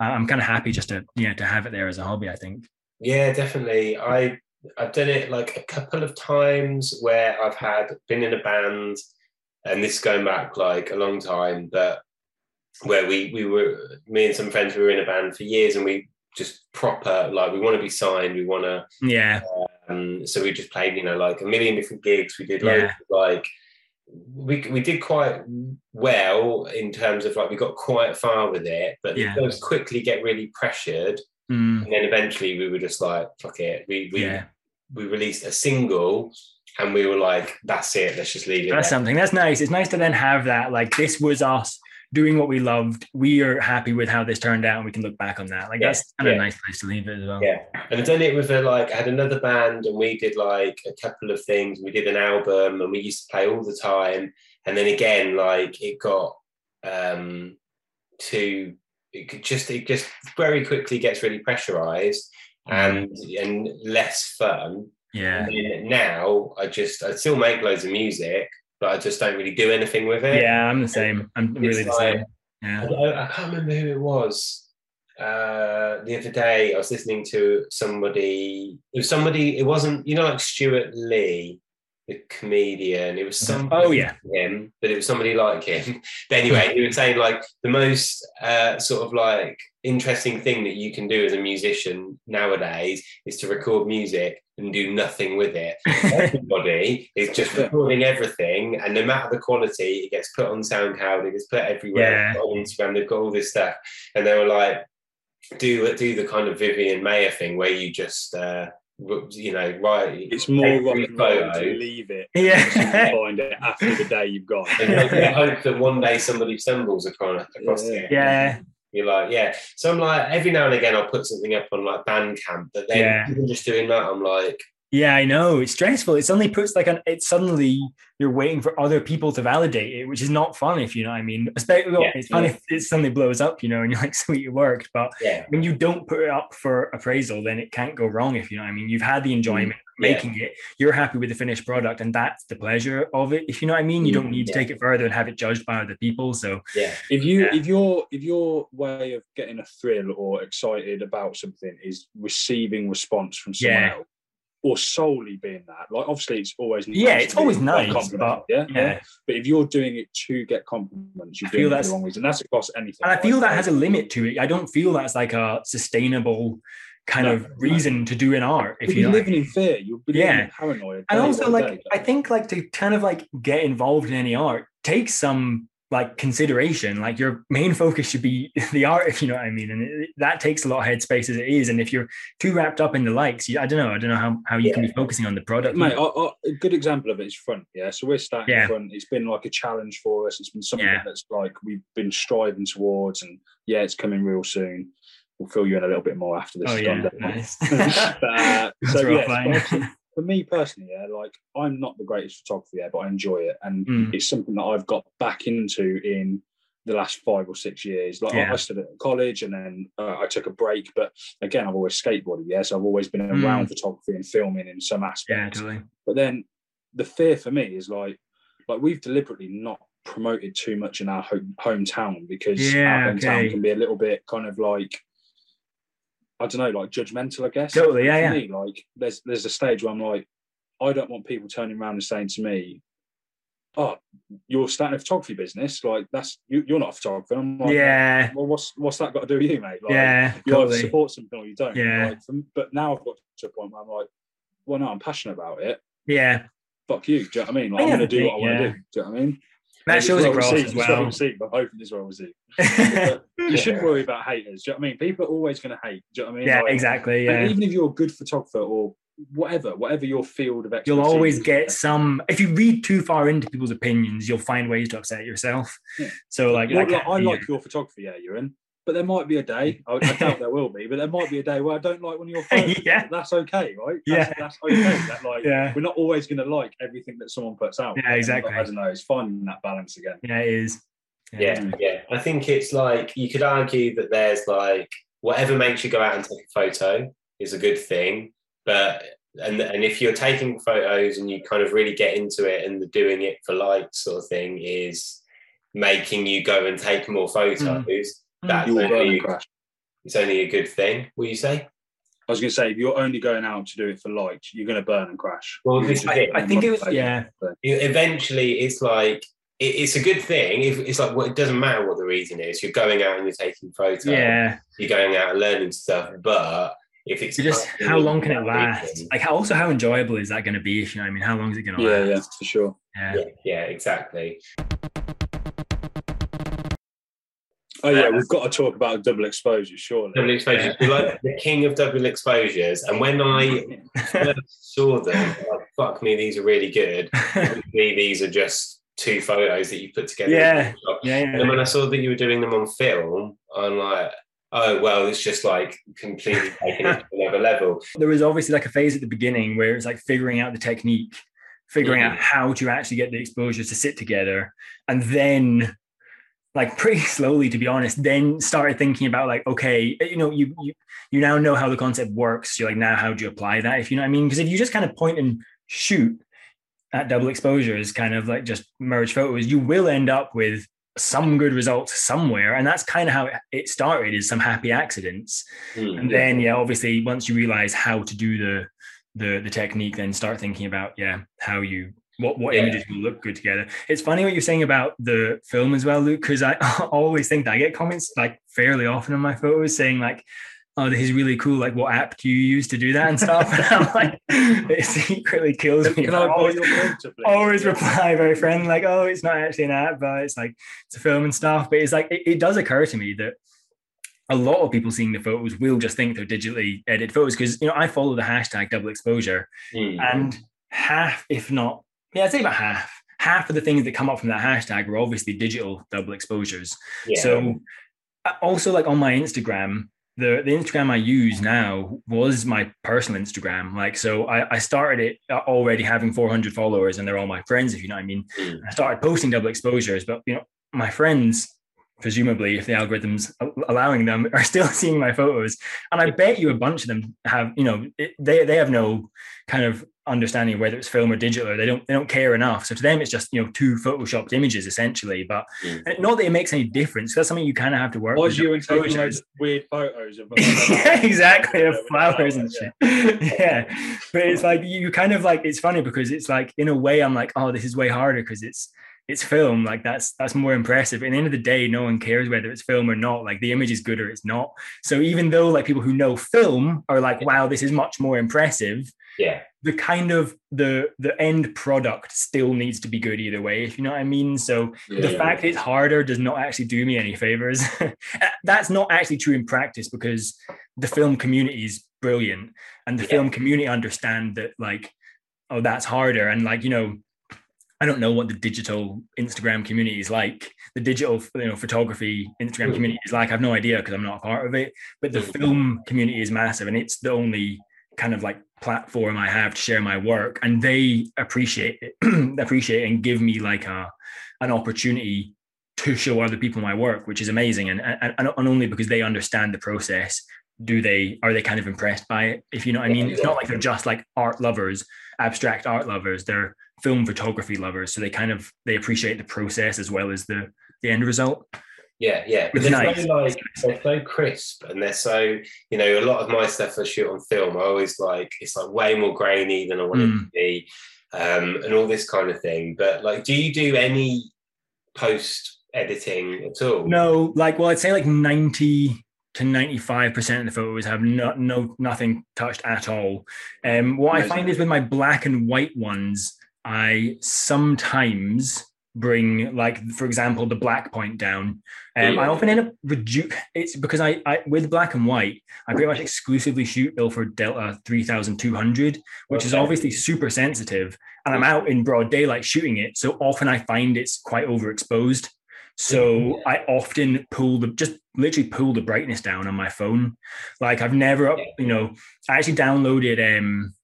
I'm kind of happy just to you know to have it there as a hobby. I think. Yeah, definitely. I I've done it like a couple of times where I've had been in a band, and this is going back like a long time, but where we we were me and some friends we were in a band for years, and we just proper like we want to be signed, we want to. Yeah, Um, so we just played, you know, like a million different gigs. We did Yeah. like we we did quite well in terms of like we got quite far with it, but Yeah. those quickly get really pressured Mm, and then eventually we were just like fuck it we we, yeah. we released a single and we were like that's it let's just leave it That's there. something. That's nice. It's nice to then have that. Like this was us doing what we loved. We are happy with how this turned out, and we can look back on that. Like Yeah, that's kind of yeah. a nice place to leave it as well. yeah and i've done it with a like i had another band and we did like a couple of things we did an album and we used to play all the time and then again like it got um too it could just it just very quickly gets really pressurized and and less fun Yeah. And now I just I still make loads of music, but I just don't really do anything with it. Yeah, I'm the same. I'm really the It's same. I, Yeah. I- I can't remember who it was. Uh, the other day I was listening to somebody. It was somebody. It wasn't you know like Stewart Lee, the comedian. It was some. Oh, yeah. him, but it was somebody like him. But anyway, he was saying like the most uh, sort of like interesting thing that you can do as a musician nowadays is to record music and do nothing with it. Everybody is just recording everything, and no matter the quality, it gets put on SoundCloud, it gets put everywhere Yeah. On Instagram. They've got all this stuff, and they were like, do do the kind of Vivian Maier thing where you just. Uh, you know, right? It's more Take rock three and roll to leave it. Yeah. and find it after the day you've gone. and hope, and hope that one day somebody stumbles across, across Yeah. it. Yeah. You're like, yeah. So I'm like, every now and again, I'll put something up on like Bandcamp, but then Yeah. even just doing that, I'm like, Yeah, I know. It's stressful. It suddenly puts like an it suddenly you're waiting for other people to validate it, which is not fun if you know what I mean. Especially well, Yeah, it's fun yeah. if it suddenly blows up, you know, and you're like, sweet, it worked. But yeah, when you don't put it up for appraisal, then it can't go wrong if you know what I mean. You've had the mm-hmm. enjoyment of Mm, Yeah. making it, you're happy with the finished product, and that's the pleasure of it. If you know what I mean, you don't need to take it further and have it judged by other people. So yeah, If you Yeah. if your if your way of getting a thrill or excited about something is receiving response from someone Yeah. else, or solely being that, like obviously it's always nice yeah, it's always nice, but yeah, yeah. But if you're doing it to get compliments, you're I feel doing it that's- the wrong reason. That's across anything. And I right? feel that has a limit to it. I don't feel that's like a sustainable kind No, of no. reason to do in art. If You'll you be know living in fear. You'll be Yeah. in paranoia. and also like day, i think like to kind of like get involved in any art takes some like consideration like your main focus should be the art if you know what i mean and it, that takes a lot of headspace as it is and if you're too wrapped up in the likes you, i don't know i don't know how, how you can be focusing on the product Mate, I, I, a good example of it is front. Yeah, so we're starting Yeah. front. It's been like a challenge for us. It's been something Yeah. that's like we've been striving towards, and yeah, it's coming real soon. We'll fill you in a little bit more after this. oh yeah done, don't we? nice but, uh, so yeah, for me personally, yeah, like I'm not the greatest photographer, yeah, but I enjoy it, and Mm. it's something that I've got back into in the last five or six years. Like I- Yeah. I studied at college, and then uh, I took a break. But again, I've always skateboarded, yeah, so I've always been Mm. around photography and filming in some aspect. yeah totally But then the fear for me is like like we've deliberately not promoted too much in our home, hometown because Yeah, our hometown okay. can be a little bit kind of like I don't know, like judgmental, I guess. Totally, yeah, yeah. me, like there's there's a stage where I'm like, I don't want people turning around and saying to me, "Oh, you're starting a photography business. Like that's you, you're not a photographer." I'm like, yeah, Well, what's what's that got to do with you, mate? Like, yeah, you either totally. support something or you don't. Yeah. Like, from- but now I've got to a point where I'm like, well, no, I'm passionate about it. Yeah, Fuck you. Do you know what I mean? Like, I I'm going to do what I want yeah. to do. Do you know what I mean? That shows well across received, as well well. received. I'm hoping it's well received. But you shouldn't worry about haters. Do you know what I mean? People are always going to hate. Do you know what I mean? yeah, Like, exactly. Yeah. Even if you're a good photographer or whatever, whatever your field of expertise, You'll always get some. If you read too far into people's opinions, you'll find ways to upset yourself. Yeah. So, like, like, I like your photography, yeah, you're in. But there might be a day, I, I doubt there will be, but there might be a day where I don't like one of your photos. Yeah. That's okay, right? That's, Yeah. That's okay. That, like, Yeah. We're not always going to like everything that someone puts out. Yeah, exactly. I don't know. It's finding that balance again. yeah, it is. Yeah, yeah. I think it's like you could argue that there's like whatever makes you go out and take a photo is a good thing, but and and if you're taking photos and you kind of really get into it and the doing it for likes sort of thing is making you go and take more hmm. photos, Mm. that's You only crash. it's only a good thing. Will you say? I was going to say, if you're only going out to do it for light, you're going to burn and crash. Well, You're this is it. I think it was- motivated. yeah. You- Eventually, it's like it, it's a good thing. If it's like well, it doesn't matter what the reason is. You're going out and you're taking photos. Yeah. You're going out and learning stuff, but if it's So just how long can it last? reason- Like, how, also, how enjoyable is that going to be? If you know what I mean, how long is it going to Yeah, last? yeah, for sure. Yeah. Yeah, yeah, exactly. Oh yeah, we've got to talk about double exposure, surely. Double exposures. You're like the king of double exposures. And when I first saw them, like, fuck me, these are really good. These are just two photos that you put together. in Yeah. Yeah, And when I saw that you were doing them on film, I'm like, oh well, it's just like completely taken it to another level. There was obviously like a phase at the beginning where it's like figuring out the technique, figuring out Mhm. how to actually get the exposures to sit together, and then like pretty slowly to be honest then started thinking about like okay you know you you, you now know how the concept works. You're like now how do you apply that if you know what i mean? Because if you just kind of point and shoot at double exposures kind of like just merge photos you will end up with some good results somewhere. And that's kind of how it started is some happy accidents. Hmm. and then yeah obviously once you realize how to do the the the technique then start thinking about yeah how you what what Yeah. images will look good together it's funny what you're saying about the film as well luke because i always think that i get comments like fairly often on my photos saying like oh this is really cool like what app do you use to do that and stuff and i'm like it secretly kills me I always, please? always reply very friendly like oh it's not actually an app but it's like it's a film and stuff but it's like it, it does occur to me that a lot of people seeing the photos will just think they're digitally edited photos because you know I follow the hashtag double exposure Hmm. and half, if not, yeah, I'd say about half, half of the things that come up from that hashtag were obviously digital double exposures. Yeah. So uh, also like on my Instagram, the, the Instagram I use now was my personal Instagram. Like, so I, I started it uh, already having 400 followers and they're all my friends, if you know what I mean. Hmm. I started posting double exposures, but you know, my friends, presumably, if the algorithms allowing them, are still seeing my photos. And I bet you a bunch of them have, you know, it, they they have no kind of understanding of whether it's film or digital, or they don't they don't care enough. So to them, it's just you know two photoshopped images essentially. But not that it makes any difference. That's something you kind of have to work Why with. you and taking Exposures. those weird photos of yeah, exactly of flowers and Yeah. shit. yeah, but it's like you kind of like it's funny because it's like in a way I'm like, oh, this is way harder because it's it's film. Like that's that's more impressive. At the end of the day, no one cares whether it's film or not. Like the image is good or it's not. So even though like people who know film are like, wow, this is much more impressive. Yeah. The kind of the the end product still needs to be good either way, if you know what I mean. So the Yeah. fact it's harder does not actually do me any favors. Uh, that's not actually true in practice because the film community is brilliant and the Yeah. film community understand that like, oh, that's harder. And like, you know, I don't know what the digital Instagram community is like. The digital, you know, photography Instagram Mm. community is like. I've no idea because I'm not a part of it. But the Mm. film community is massive, and it's the only kind of like platform I have to share my work, and they appreciate it, appreciate it and give me like a an opportunity to show other people my work, which is amazing. And and, and and only because they understand the process do they are they kind of impressed by it. If you know what I mean, it's not like they're just like art lovers, abstract art lovers. They're film photography lovers, so they kind of they appreciate the process as well as the the end result. Yeah, yeah. But they're nice. so like they're so crisp and they're so you know a lot of my stuff I shoot on film. I always like it's like way more grainy than I want it Mm. to be, um, and all this kind of thing. But like, do you do any post editing at all? No, like well, I'd say like ninety to ninety-five percent of the photos have no, no nothing touched at all. Um, what I find is with my black and white ones, I sometimes bring like for example the black point down. Um, i often end up reduce it's because I, I with black and white i pretty much exclusively shoot ilford delta 3200 which is obviously super sensitive and i'm out in broad daylight shooting it so often i find it's quite overexposed. So i often pull the just literally pull the brightness down on my phone. Like i've never up you know i actually downloaded um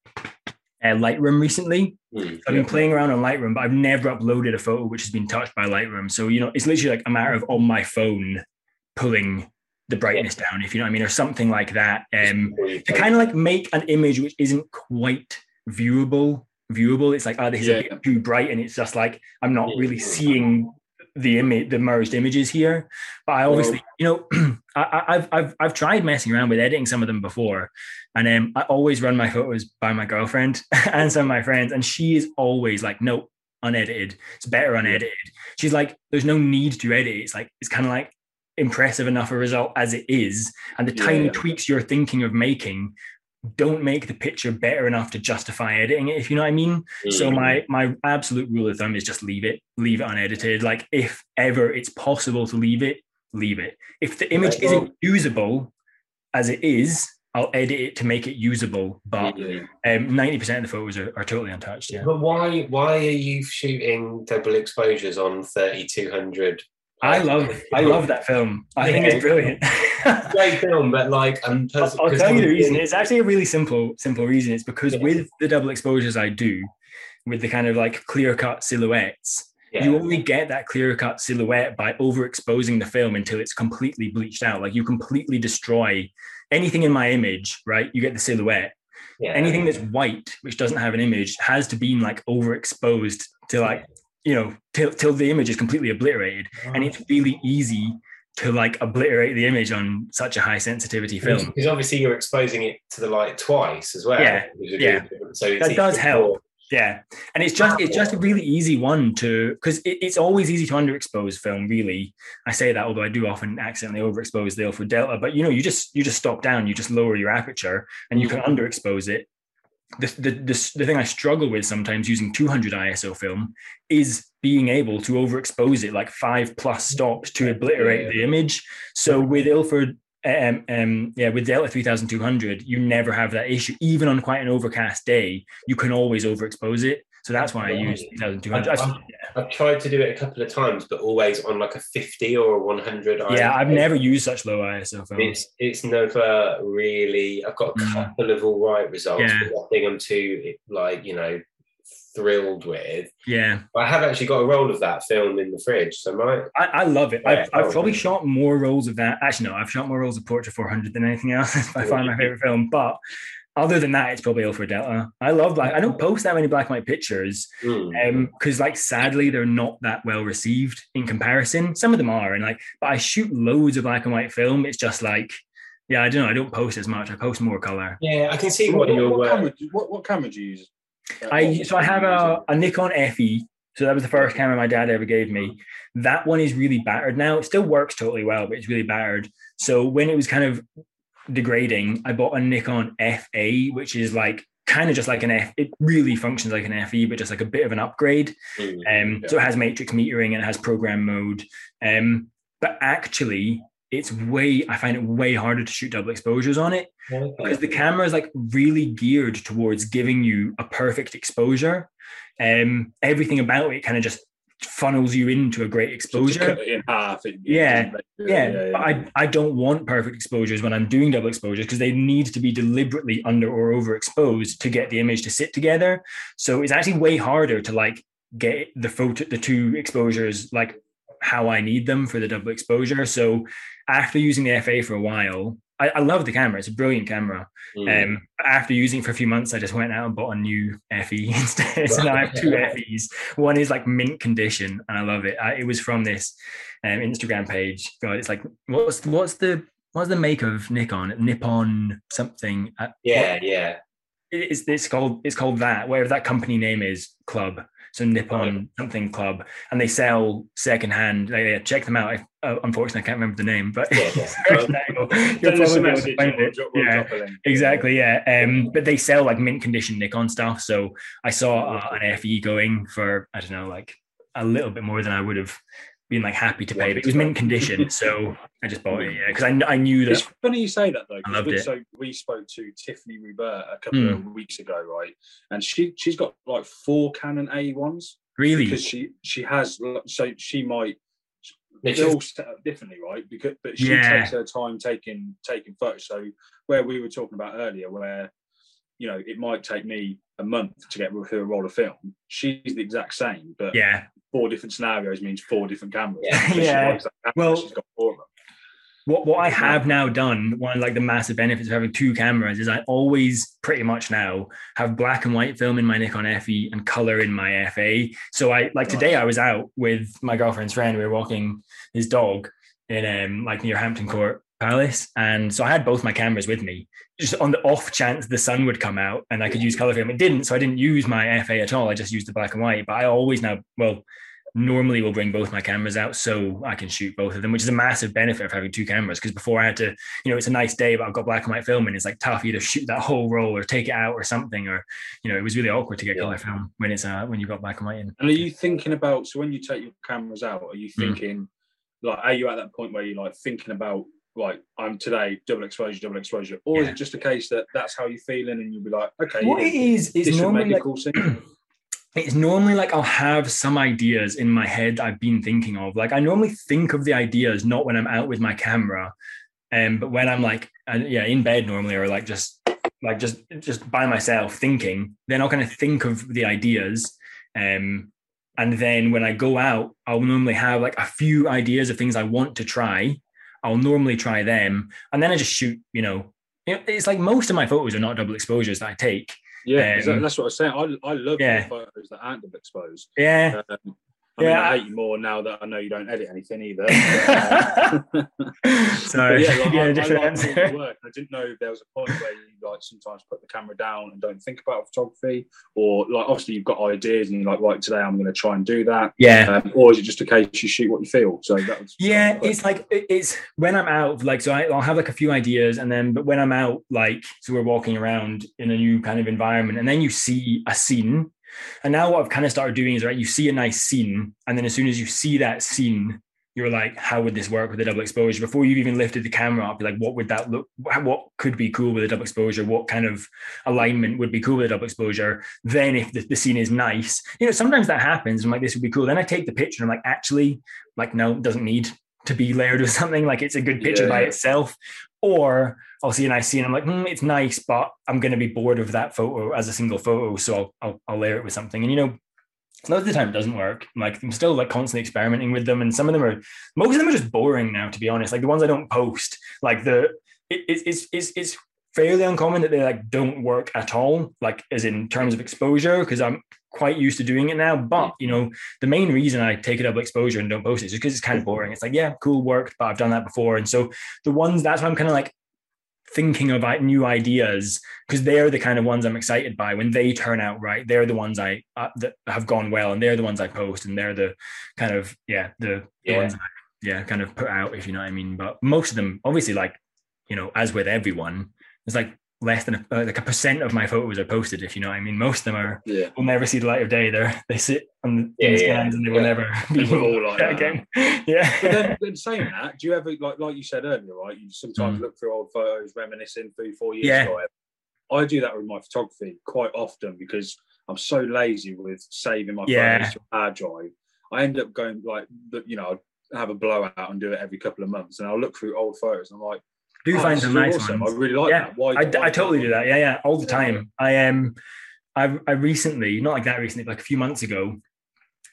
uh, lightroom recently Hmm. I've been playing around on Lightroom, but I've never uploaded a photo which has been touched by Lightroom. So, you know, it's literally like a matter of on my phone pulling the brightness down, if you know what I mean, or something like that. Um, to kind of like make an image which isn't quite viewable. Viewable. It's like, oh, this is Yeah. a bit too bright, and it's just like I'm not really seeing the image, the merged images here. But I obviously, you know, I, I- I've I've I've tried messing around with editing some of them before, and um, I always run my photos by my girlfriend and some of my friends, and she is always like, "No, unedited. It's better unedited." She's like, "There's no need to edit. It's like it's kind of like impressive enough a result as it is, and the tiny Yeah. tweaks you're thinking of making." Don't make the picture better enough to justify editing it, if you know what I mean. So Hmm. my my absolute rule of thumb is just leave it, leave it unedited. Like if ever it's possible to leave it, leave it. If the image Right, isn't usable as it is, I'll edit it to make it usable. But Mhm. um, ninety percent of the photos are, are totally untouched. Yeah, But why why are you shooting double exposures on thirty two hundred? I love I love that film. I think it's brilliant. great film, but like I'm. I'll, I'll tell you the reason. It's actually a really simple, simple reason. It's because Yeah. with the double exposures I do, with the kind of like clear cut silhouettes, Yeah. you only get that clear cut silhouette by overexposing the film until it's completely bleached out. Like you completely destroy anything in my image, right? You get the silhouette. yeah. Anything that's white, which doesn't have an image, has to be like overexposed to like, you know, till till the image is completely obliterated. And it's really easy to like obliterate the image on such a high sensitivity film. because obviously you're exposing it to the light twice as well. Yeah, yeah. So it's That does help. Yeah, and it's just it's just a really easy one to because it, it's always easy to underexpose film. Really, I say that although I do often accidentally overexpose the Ilford Delta. But you know, you just you just stop down, you just lower your aperture, and you can mm. underexpose it. The, the, the, the thing I struggle with sometimes using 200 ISO film is being able to overexpose it like five plus stops to obliterate the image. So with Ilford, um, um, yeah, with Delta 3200, you never have that issue. Even on quite an overcast day, you can always overexpose it. So that's why I use 3200. I've, I've- I've tried to do it a couple of times, but always on like a 50 or a 100. yeah, I've never used such low ISO film. It's it's never really. I've got a Mm. couple of all right results, Yeah. but nothing I'm too like you know thrilled with. Yeah, I have actually got a roll of that film in the fridge, so my I, I love it. I've, I've probably shot more rolls of that. Actually, no, I've shot more rolls of Portra 400 than anything else. It's by far my favorite film. But other than that, it's probably Ilford Delta. I love black. I don't post that many black and white pictures mm, because, like, sadly, they're not that well received in comparison. Some of them are, and like, but I shoot loads of black and white film. It's just like, yeah, I don't know. I don't post as much. I post more color. yeah, I can see What, what, you're. what, camera, do- what, what camera do you use? Uh, I so I have a, a Nikon FE. So that was the first camera my dad ever gave me. That one is really battered now. It still works totally well, but it's really battered. So when it was kind of degrading, I bought a Nikon FA, which is like kind of just like an F. It really functions like an FE, but just like a bit of an upgrade. mm, Um, So it has matrix metering and it has program mode. Um, but actually, it's way I find it way harder to shoot double exposures on it because the camera is like really geared towards giving you a perfect exposure. Um, everything about it kind of just funnels you into a great exposure. in half. It, Yeah, it- Yeah, but I, I don't want perfect exposures when I'm doing double exposures because they need to be deliberately under or overexposed to get the image to sit together. So it's actually way harder to like get the photo, the two exposures like how I need them for the double exposure. So after using the FA for a while, I, I love the camera. It's a brilliant camera. Mm. Um, after using it for a few months, I just went out and bought a new FE instead. so now I have two FEs. One is like mint condition, and I love it. I, it was from this um, Instagram page. God, it's like what's what's the what's the make of Nikon? Nippon something. Uh, yeah, what- yeah. it's it's called it's called that whatever that company name is club so nippon something club and they sell secondhand like, yeah, check them out uh, unfortunately i can't remember the name but Yeah, yeah. search that, you'll- you'll Send us a probably be able to message, find we'll it. drop- we'll yeah drop a link. exactly yeah um but they sell like mint condition nikon stuff so i saw uh, an fe going for i don't know like a little bit more than i would have been like happy to pay but it was mint condition so i just bought it yeah because I, I knew that It's funny you say that though. I loved we, it. So we spoke to Tiffany Rubert a couple Mm. of weeks ago, right? And she she's got like four Canon A ones really because she she has so she might It's they're just- all set up differently, right? Because but she Yeah. takes her time taking taking photos. So where we were talking about earlier, where you know it might take me a month to get through a roll of film. She's the exact same, but yeah four different scenarios means four different cameras. Yeah. Because she Yeah. camera, Well- she's got four of them. what what I have now done, one of like the massive benefits of having two cameras is I always pretty much now have black and white film in my Nikon FE and color in my FA. So I like today I was out with my girlfriend's friend. We were walking his dog in um like near Hampton Court Palace, and so I had both my cameras with me. Just on the off chance the sun would come out and I could use color film, it didn't. So I didn't use my FA at all. I just used the black and white. But I always now well normally will bring both my cameras out so I can shoot both of them, which is a massive benefit of having two cameras. Because before I had to, you know, it's a nice day, but I've got black and white film and it's like tough either shoot that whole roll or take it out or something. Or, you know, it was really awkward to get Yeah. color film when it's uh when you've got black and white in. And are you thinking about so when you take your cameras out, are you Hmm. thinking like are you at that point where you're like thinking about like I'm today double exposure, double exposure, or is it just a case that that's how you're feeling and you'll be like, okay, What yeah, it is, is normally like, cool it's normally like I'll have some ideas in my head I've been thinking of. Like I normally think of the ideas not when I'm out with my camera, um, but when I'm like, uh, yeah, in bed normally, or like just like just just by myself thinking, then I'll kind of think of the ideas, um, and then when I go out, I'll normally have like a few ideas of things I want to try. I'll normally try them, and then I just shoot. You know, it's like most of my photos are not double exposures that I take. Yeah. Um, that's what I was saying. I, I love yeah. the photos that aren't double exposed. Yeah. Um, I Yeah, I I- hate you more now that I know you don't edit anything either. But, so yeah, like, I, I different answer. work. I didn't know if there was a point where you like sometimes put the camera down and don't think about photography, or like obviously you've got ideas and you're like, right, today I'm going to try and do that, Yeah. um, or is it just a case you shoot what you feel? So that was Yeah, it's like it's when I'm out, like so I, I'll have like a few ideas, and then but when I'm out, like so we're walking around in a new kind of environment, and then you see a scene, and now what I've kind of started doing is right, you see a nice scene, and then as soon as you see that scene, you're like, how would this work with a double exposure? Before you've even lifted the camera up, you're like, what would that look? What could be cool with a double exposure? What kind of alignment would be cool with a double exposure? Then if the, the scene is nice, you know, sometimes that happens. I'm like, this would be cool. Then I take the picture and I'm like, actually, like, no, it doesn't need to be layered with something. Like it's a good picture by Yeah. itself. Or I'll see a nice scene. I'm like, hmm, it's nice, but I'm going to be bored of that photo as a single photo. So I'll, I'll, I'll layer it with something. And, you know, most of the time it doesn't work. Like I'm still like constantly experimenting with them. And some of them are, most of them are just boring now, to be honest. Like the ones I don't post, like the, it, it's, it's, it's, it's fairly uncommon that they like don't work at all, like as in terms of exposure, because I'm quite used to doing it now. But you know, the main reason I take a double exposure and don't post it is because it's kind of boring. It's like, yeah, cool, worked, but I've done that before. And so the ones that's why I'm kind of like thinking about new ideas because they're the kind of ones I'm excited by when they turn out right. They're the ones I uh, that have gone well, and they're the ones I post, and they're the kind of yeah the, the Yeah. ones I, yeah kind of put out if you know what I mean. But most of them, obviously, like you know, as with everyone, it's like less than a, uh, like a percent of my photos are posted. If you know what I mean, most of them are yeah. will never see the light of day. They're they sit on the, Yeah, in the yeah, and they will never be They all like that. again. Yeah. But then, then saying that, do you ever like like you said earlier, right? You sometimes Mm. look through old photos, reminiscing three, four years Yeah. ago. I do that with my photography quite often because I'm so lazy with saving my Yeah. photos to a hard drive. I end up going like, you know, I'll have a blowout and do it every couple of months, and I'll look through old photos. And I'm like, do oh, find some nice awesome. ones. I really like Yeah, that. Why? I, why I totally do that. Yeah, yeah, all the time. I am. Um, I I recently, not like that recently, but like a few months ago,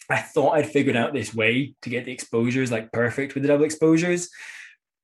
I thought I'd figured out this way to get the exposures like perfect with the double exposures.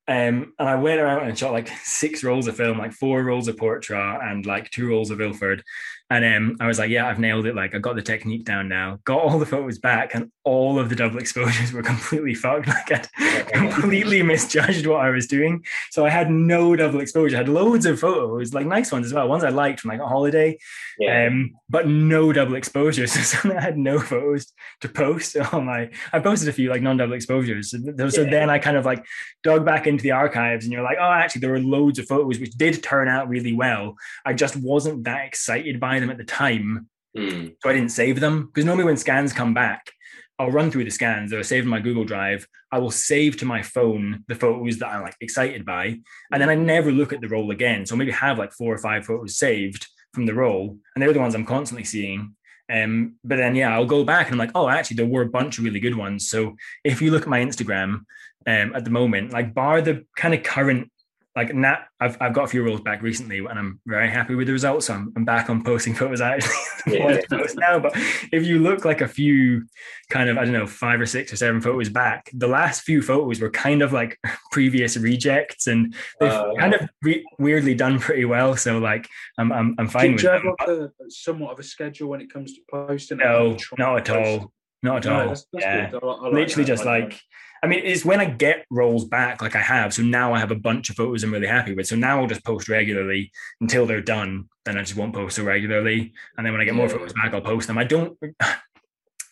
Um, and I went around and shot like six rolls of film, like four rolls of Portra and like two rolls of Ilford. And um, I was like, yeah, I've nailed it. Like, I got the technique down now. Got all the photos back, and all of the double exposures were completely fucked. Like, I'd completely misjudged what I was doing. So I had no double exposure. I had loads of photos, like nice ones as well, ones I liked from like a holiday, Yeah. um, but no double exposures. So I had no photos to post on my. I posted a few like non-double exposures. So, th- so Yeah. then I kind of like dug back into the archives, and you're like, oh, actually, there were loads of photos which did turn out really well. I just wasn't that excited by them at the time, Mm. so I didn't save them because normally when scans come back. I'll run through the scans. They're saved in my Google Drive. I will save to my phone the photos that I'm like excited by, and then I never look at the roll again. So maybe have like four or five photos saved from the roll, and they're the ones I'm constantly seeing. Um, but then yeah, I'll go back and I'm like, oh, actually, there were a bunch of really good ones. So if you look at my Instagram um, at the moment, like bar the kind of current, like Nat, I've, I've got a few rolls back recently, and I'm very happy with the results. So I'm, I'm back on posting photos actually Yeah. post now. But if you look like a few kind of I don't know five or six or seven photos back, the last few photos were kind of like previous rejects, and they've Uh, kind of re- weirdly done pretty well. So like I'm I'm, I'm fine with you have like a, somewhat of a schedule when it comes to posting? No, not at all. Not at No, all. that's, that's yeah. good. I, I like Literally that. just like I mean, it's when I get rolls back like I have. So now I have a bunch of photos I'm really happy with. So now I'll just post regularly until they're done. Then I just won't post so regularly. And then when I get more photos back, I'll post them. I don't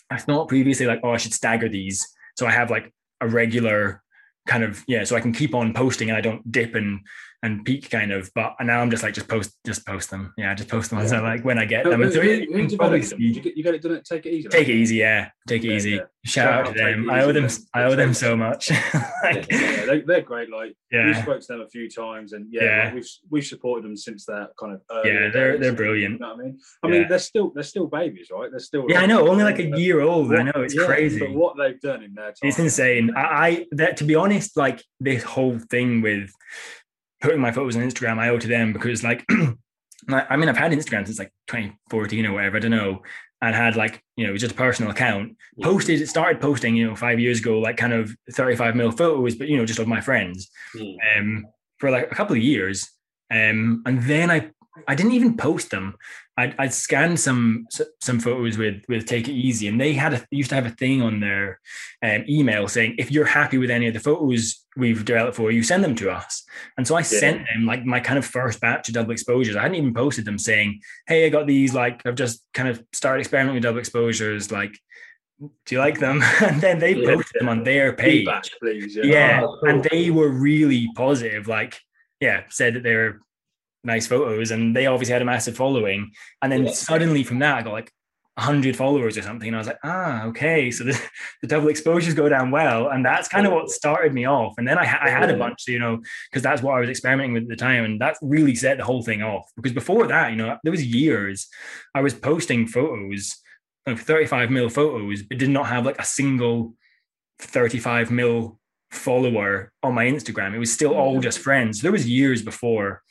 I thought previously like, oh, I should stagger these. So I have like a regular kind of yeah, so I can keep on posting and I don't dip and and peak kind of. But now I'm just like just post just post them. Yeah, just post the ones I like when I get Who, them. And so who, you who can probably developed them? you, get, you get it done at Take It Easy? Take it easy, yeah. Take it Yeah, easy. yeah. Shout out to Shout out Take them. I owe them. I owe them so much. like, yeah, they, they're great. Like yeah, spoken to them a few times, and yeah, Yeah. like, we've we've supported them since their kind of early yeah, they're days. they're brilliant. You know what I mean? I Yeah. mean, they're still they're still babies, right? They're still Yeah, I know. Only like a year old. I know it's yeah, crazy. But what they've done in their time, It's insane. I, I that to be honest, like this whole thing with putting my photos on Instagram, I owe to them because like I mean I've had Instagram since like 2014 or whatever, I don't know. And had like, you know, it was just a personal account. Yeah. Posted, it started posting, you know, five years ago, like kind of 35 mil photos, but you know, just of my friends. Mm. um, for like a couple of years. Um, and then I I didn't even post them. I'd, I'd scanned some some photos with with Take It Easy, and they had a used to have a thing on their um, email saying if you're happy with any of the photos we've developed for you, send them to us. And so I sent them like my kind of first batch of double exposures. I hadn't even posted them saying, "Hey, I got these. Like I've just kind of started experimenting with double exposures. Like, do you like them?" and then they Yeah. posted them on their page feedback, please. Yeah, yeah Oh, cool. and they were really positive like yeah said that they were nice photos and they obviously had a massive following. And then Yeah. suddenly from that i got like 100 followers or something and i was like ah okay so the, the double exposures go down well. And that's kind of what started me off. And then i, I had a bunch you know because that's what i was experimenting with at the time and that really set the whole thing off. Because before that you know there was years i was posting photos of 35 mil photos but did not have like a single 35 mil follower on my Instagram. It was still all just friends. There was years before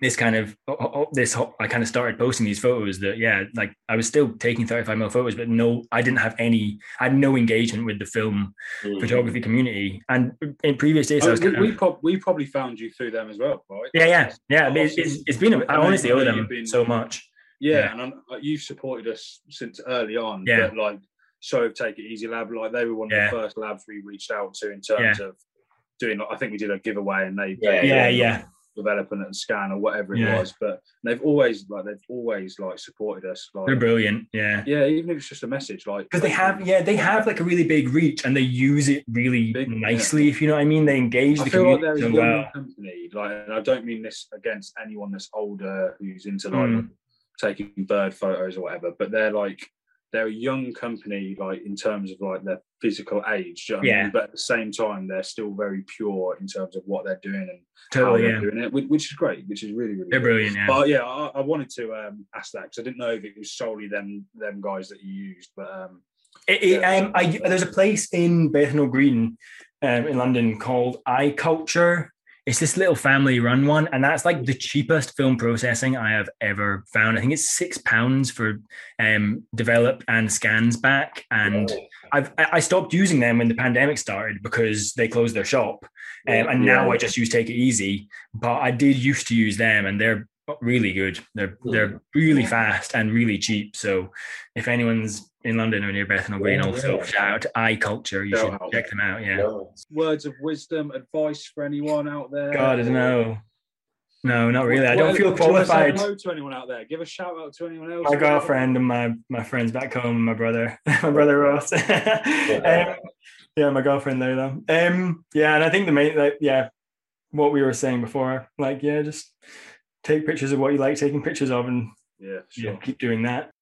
this kind of oh, oh, this ho- I kind of started posting these photos that yeah, like I was still taking 35 mil photos, but no, I didn't have any. I had no engagement with the film Mm. photography community. And in previous days, I Oh, was we, of, prob- we probably found you through them as well, right? yeah, yeah, yeah. Oh, It's, it's, it's been. A, I I honestly owe them been- so much. Yeah, Yeah. and I'm, you've supported us since early on. Yeah. But like, so take it easy, lab. Like they were one of Yeah. the first labs we reached out to in terms of doing. Like, I think we did a giveaway, and they Yeah, they Yeah, yeah. Development and scan or whatever it Yeah. was. But they've always like they've always like supported us. Like They're brilliant. Yeah. yeah, even if it's just a message, like because they have yeah they have like a really big reach and they use it really Big, yeah. nicely if you know what i mean they engage I the feel like they're a so young well company. Like, and I don't mean this against anyone that's older who's into like Mm. taking bird photos or whatever, but they're like they're a young company, like in terms of like their physical age. you know what I Yeah. mean? But at the same time, they're still very pure in terms of what they're doing and totally how they're doing it, which, is great, which is really really. they're brilliant yeah But yeah, I, I wanted to um, ask that because I didn't know if it was solely them them guys that you used, but um, It, it, Yeah. um, I, there's a place in Bethnal Green um, in London called Eye Culture. It's this little family run one, and that's like the cheapest film processing I have ever found. I think it's six pounds for um, develop and scans back, and I've I I stopped using them when the pandemic started because they closed their shop, um, and now Yeah. I just use Take It Easy. But I did used to use them, and they're really good. They're they're really fast and really cheap. So if anyone's in London or near Bethnal Green, Yeah, also yeah. shout out to Culture, You Shout should out. check them out. Yeah. Nice. Words of wisdom, advice for anyone out there. God, I don't know. No, not really. I don't feel do you qualified. hello to anyone out there. Give a shout out to anyone else. My girlfriend and my my friends back home, my brother, my brother Ross. um, yeah, my girlfriend Layla. Um, yeah, and I think the main, like, yeah, what we were saying before, like, yeah, just take pictures of what you like taking pictures of, and Yeah, yeah, keep doing that.